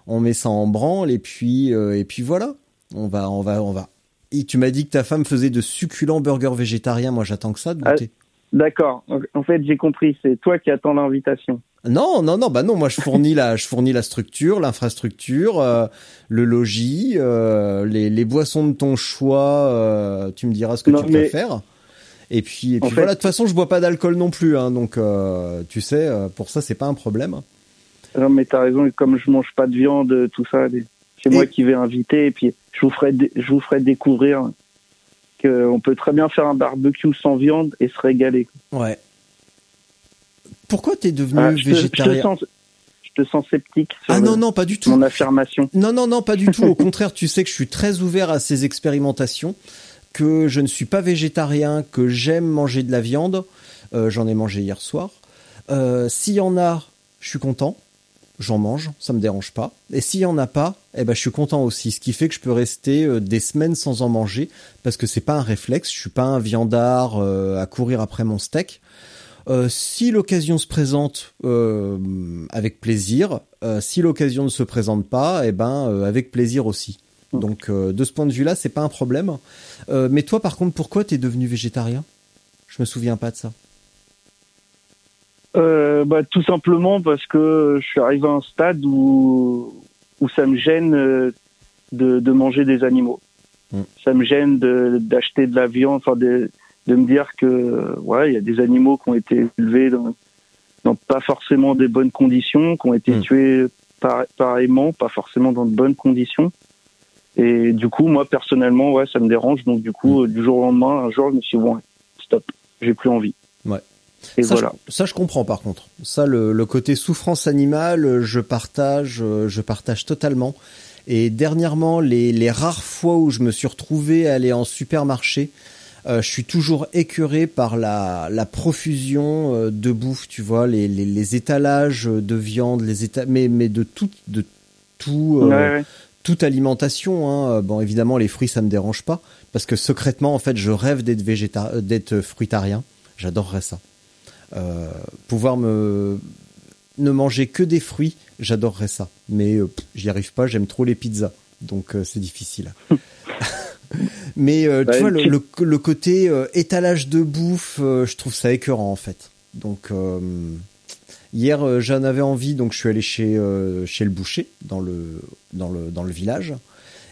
C: on met ça en branle et puis, euh, et puis voilà, on va, on va, on va. Et tu m'as dit que ta femme faisait de succulents burgers végétariens. Moi, j'attends que ça de goûter.
D: D'accord. En fait, j'ai compris. C'est toi qui attends l'invitation.
C: Non, non, non, bah non. Moi, je fournis la, je fournis la structure, l'infrastructure, euh, le logis, euh, les, les boissons de ton choix. euh, tu me diras ce que
D: Non,
C: tu
D: mais-
C: préfères. Et puis, et puis
D: En
C: voilà. De toute façon, je bois pas d'alcool non plus, hein, donc euh, tu sais, euh, pour ça, c'est pas un problème.
D: Non, mais t'as raison. Comme je mange pas de viande, tout ça, c'est
C: Et-
D: moi qui vais inviter. Et puis, je vous ferai, je vous ferai découvrir qu'on peut très bien faire un barbecue sans viande et se régaler.
C: Ouais. Pourquoi t'es devenu
D: Ah, je,
C: végétarien
D: sens, je te sens sceptique sur
C: Ah non, non, pas du tout.
D: mon affirmation.
C: Non, non, non, pas du tout. Au contraire, tu sais que je suis très ouvert à ces expérimentations, que je ne suis pas végétarien, que j'aime manger de la viande. Euh, J'en ai mangé hier soir. Euh, S'il y en a, je suis content. J'en mange, ça me dérange pas. Et s'il y en a pas, eh ben je suis content aussi. Ce qui fait que je peux rester euh, des semaines sans en manger parce que c'est pas un réflexe. Je suis pas un viandard à courir après mon steak. Euh, si l'occasion se présente, euh, avec plaisir. Euh, si l'occasion ne se présente pas, eh ben avec plaisir aussi. Donc euh, de ce point de vue-là, c'est pas un problème. Euh, mais toi, par contre, pourquoi t'es devenu végétarien? Je me souviens pas de ça.
D: Euh, bah, tout simplement parce que je suis arrivé à un stade où, où ça me gêne de, de manger des animaux.
C: Mm.
D: Ça me gêne de- d'acheter de, la viande, enfin de, de me dire que ouais, il y a des animaux qui ont été élevés dans, dans pas forcément des bonnes conditions, qui ont été
C: Mm.
D: tués par, pareillement, pas forcément dans de bonnes conditions. Et du coup, moi personnellement, ouais, ça me dérange. Donc du coup, euh, du jour au lendemain, un jour, je me suis dit, bon, stop, j'ai plus envie.
C: Ouais.
D: Et
C: ça,
D: voilà.
C: je, ça, je comprends par contre. Ça, le, le côté souffrance animale, je partage, euh, je partage totalement. Et dernièrement, les, les rares fois où je me suis retrouvé à aller en supermarché, euh, je suis toujours écœuré par la, la profusion euh, de bouffe, tu vois, les, les, les étalages de viande, les éta mais, mais de tout, de tout, euh,
D: Ouais, ouais.
C: toute alimentation. Hein. Bon, évidemment, les fruits, ça me dérange pas, parce que secrètement, en fait, je rêve d'être végéta, d'être fruitarien. J'adorerais ça. Pouvoir me ne manger que des fruits, j'adorerais ça. Mais j'y arrive pas. J'aime trop les pizzas, donc c'est difficile. Mais euh,
D: Bah,
C: tu vois,
D: une
C: le,
D: petite-
C: le, le côté euh, étalage de bouffe, euh, je trouve ça écœurant en fait. Donc hier, j'en avais envie, donc je suis allé chez chez le boucher dans le dans le dans le village.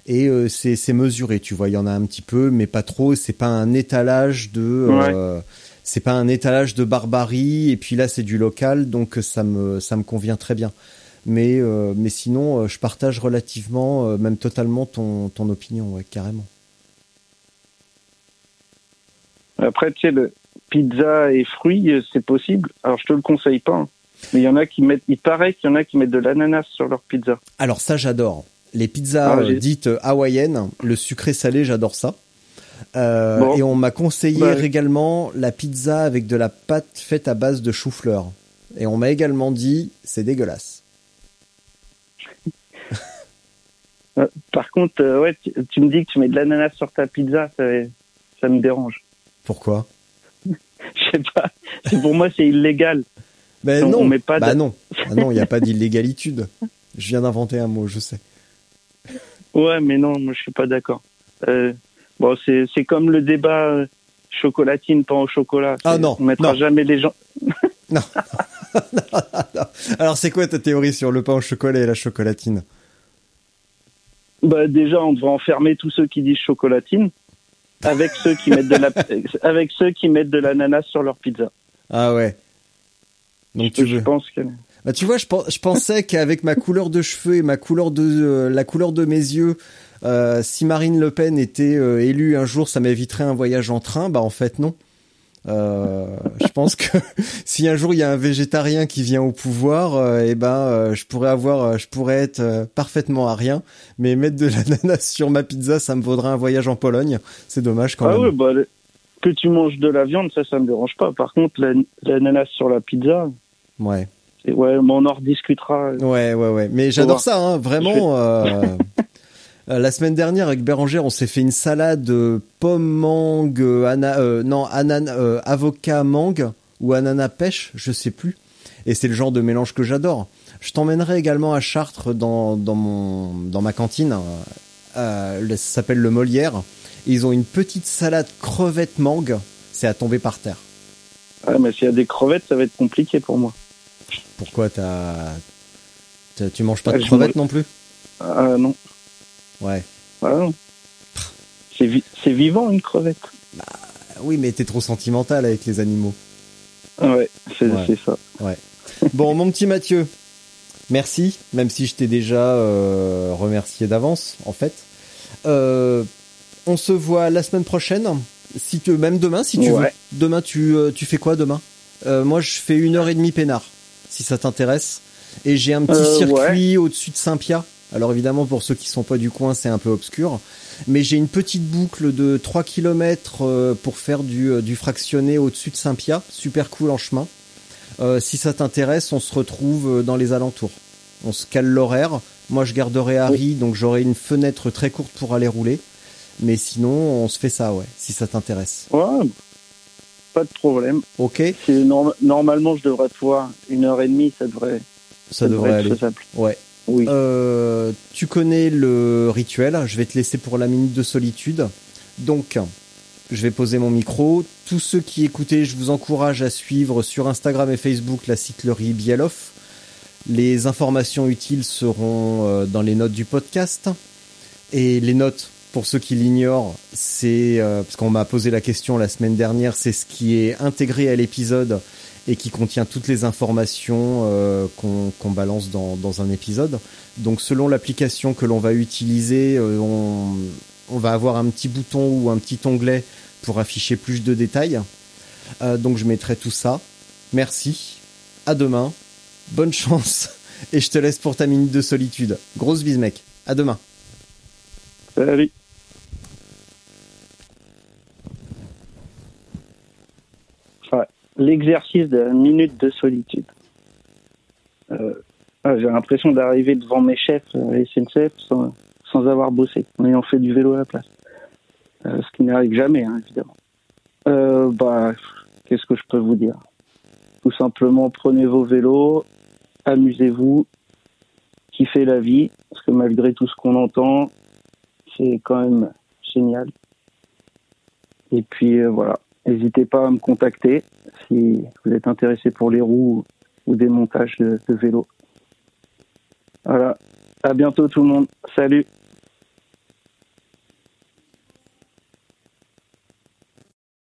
C: Et c'est mesuré, tu vois, il y en a un petit peu, mais pas trop. C'est pas un étalage de, c'est pas un étalage de barbarie. Et puis là, c'est du local, donc ça me ça me convient très bien. Mais mais sinon, je partage relativement, même totalement ton ton opinion, ouais, carrément.
D: Après, tu sais, le pizza et fruits, euh, c'est possible. Alors, je te le conseille pas. hein. Mais il y en a qui mettent, il paraît qu'il y en a qui mettent de l'ananas sur leur pizza.
C: Alors ça, j'adore. Les pizzas
D: Ah,
C: euh, dites euh, hawaïennes, le sucré salé, j'adore ça. Euh,
D: Bon.
C: Et on m'a conseillé
D: Bah,
C: également la pizza avec de la pâte faite à base de chou-fleur. Et on m'a également dit, c'est dégueulasse.
D: Par contre, euh, ouais, tu, tu me dis que tu mets de l'ananas sur ta pizza, ça, ça me dérange.
C: Pourquoi?
D: Je sais pas. Pour moi, c'est illégal.
C: Ben
D: On-
C: non,
D: on met pas
C: bah
D: de-
C: non, Ah non, il n'y a pas d'illégalitude. Je viens d'inventer un mot, je sais.
D: Ouais, mais non, moi, je suis pas d'accord. Euh, bon, c'est comme le débat euh, chocolatine, pain au chocolat.
C: Ah non,
D: On mettra
C: non.
D: jamais les gens.
C: Alors c'est quoi ta théorie sur le pain au chocolat et la chocolatine?
D: Bah, déjà, on devrait enfermer tous ceux qui disent chocolatine. Avec ceux qui mettent de la, avec ceux qui mettent de l'ananas sur leur pizza.
C: Ah ouais. Donc tu
D: je pense que.
C: Bah tu vois, je, je pensais qu'avec ma couleur de cheveux et ma couleur de euh, la couleur de mes yeux, euh, si Marine Le Pen était euh, élue un jour, ça m'éviterait un voyage en train. Bah en fait non. Euh, je pense que si un jour il y a un végétarien qui vient au pouvoir, euh, eh ben euh, je pourrais avoir, je pourrais être parfaitement à rien, mais mettre de l'ananas sur ma pizza, ça me vaudrait un voyage en Pologne. C'est dommage quand
D: Ah
C: même.
D: ouais, bah, que tu manges de la viande, ça, ça me dérange pas. Par contre, la- l'ananas sur la pizza,
C: Ouais.
D: Ouais, mais on en rediscutera.
C: Ouais, ouais, ouais. Mais j'adore ça, hein, vraiment. euh, euh, la semaine dernière avec Bérangère, on s'est fait une salade euh, pomme mangue, euh, ana, euh, non, anan, euh, avocat mangue ou ananas pêche, je sais plus. Et c'est le genre de mélange que j'adore. Je t'emmènerai également à Chartres dans, dans mon dans ma cantine. euh, euh, ça s'appelle le Molière. Et ils ont une petite salade crevette mangue. C'est à tomber par terre.
D: Ouais, mais s'il y a des crevettes, ça va être compliqué pour moi.
C: Pourquoi t'as, tu manges pas de crevettes non plus?
D: Ah non.
C: Ouais.
D: Ah. C'est vi- c'est vivant une crevette.
C: Oui, mais t'es trop sentimental avec les animaux.
D: Ouais, c'est
C: Ouais.
D: c'est ça.
C: Bon, mon petit Mathieu, merci, même si je t'ai déjà euh, remercié d'avance, en fait. Euh, on se voit la semaine prochaine, si tu, même demain, si tu veux.
D: Ouais.
C: Demain, tu, euh, tu fais quoi demain? Euh, Moi, je fais une heure et demie peinard, si ça t'intéresse. Et j'ai un petit circuit au-dessus de Saint-Pia. Alors évidemment, pour ceux qui sont pas du coin, c'est un peu obscur. Mais j'ai une petite boucle de 3 km pour faire du, euh, du fractionné au-dessus de Saint-Pia. Super cool en chemin. Euh, si ça t'intéresse, on se retrouve euh, dans les alentours. On se cale l'horaire. Moi, je garderai Harry, donc j'aurai une fenêtre très courte pour aller rouler. Mais sinon, on se fait ça, ouais, si ça t'intéresse.
D: Ouais, pas de problème.
C: Ok
D: norm- normalement, je devrais pouvoir une heure et demie, ça devrait,
C: Ça devrait
D: être
C: aller.
D: faisable.
C: Ouais. Euh, tu connais le rituel. Je vais te laisser pour la minute de solitude. Donc, je vais poser mon micro. Tous ceux qui écoutaient, je vous encourage à suivre sur Instagram et Facebook la cyclerie Bieloff. Les informations utiles seront euh, dans les notes du podcast. Et les notes, pour ceux qui l'ignorent, c'est euh, parce qu'on m'a posé la question la semaine dernière, c'est ce qui est intégré à l'épisode et qui contient toutes les informations euh, qu'on balance dans, dans un épisode. Donc selon l'application que l'on va utiliser, euh, on, on va avoir un petit bouton ou un petit onglet pour afficher plus de détails. Euh, donc je mettrai tout ça. Merci. À demain. Bonne chance. Et je te laisse pour ta minute de solitude. Grosse bise mec. À demain.
D: Salut. Ouais, L'exercice de la minute de solitude. Euh, ah, J'ai l'impression d'arriver devant mes chefs euh, SNCF sans, sans avoir bossé, en ayant fait du vélo à la place. Euh, ce qui n'arrive jamais, hein, évidemment. Euh, bah, qu'est-ce que je peux vous dire? Tout simplement, prenez vos vélos, amusez-vous, kiffez la vie, parce que malgré tout ce qu'on entend, c'est quand même génial. Et puis euh, voilà, n'hésitez pas à me contacter si vous êtes intéressé pour les roues ou des montages de, de vélo. Voilà, à bientôt tout le monde, salut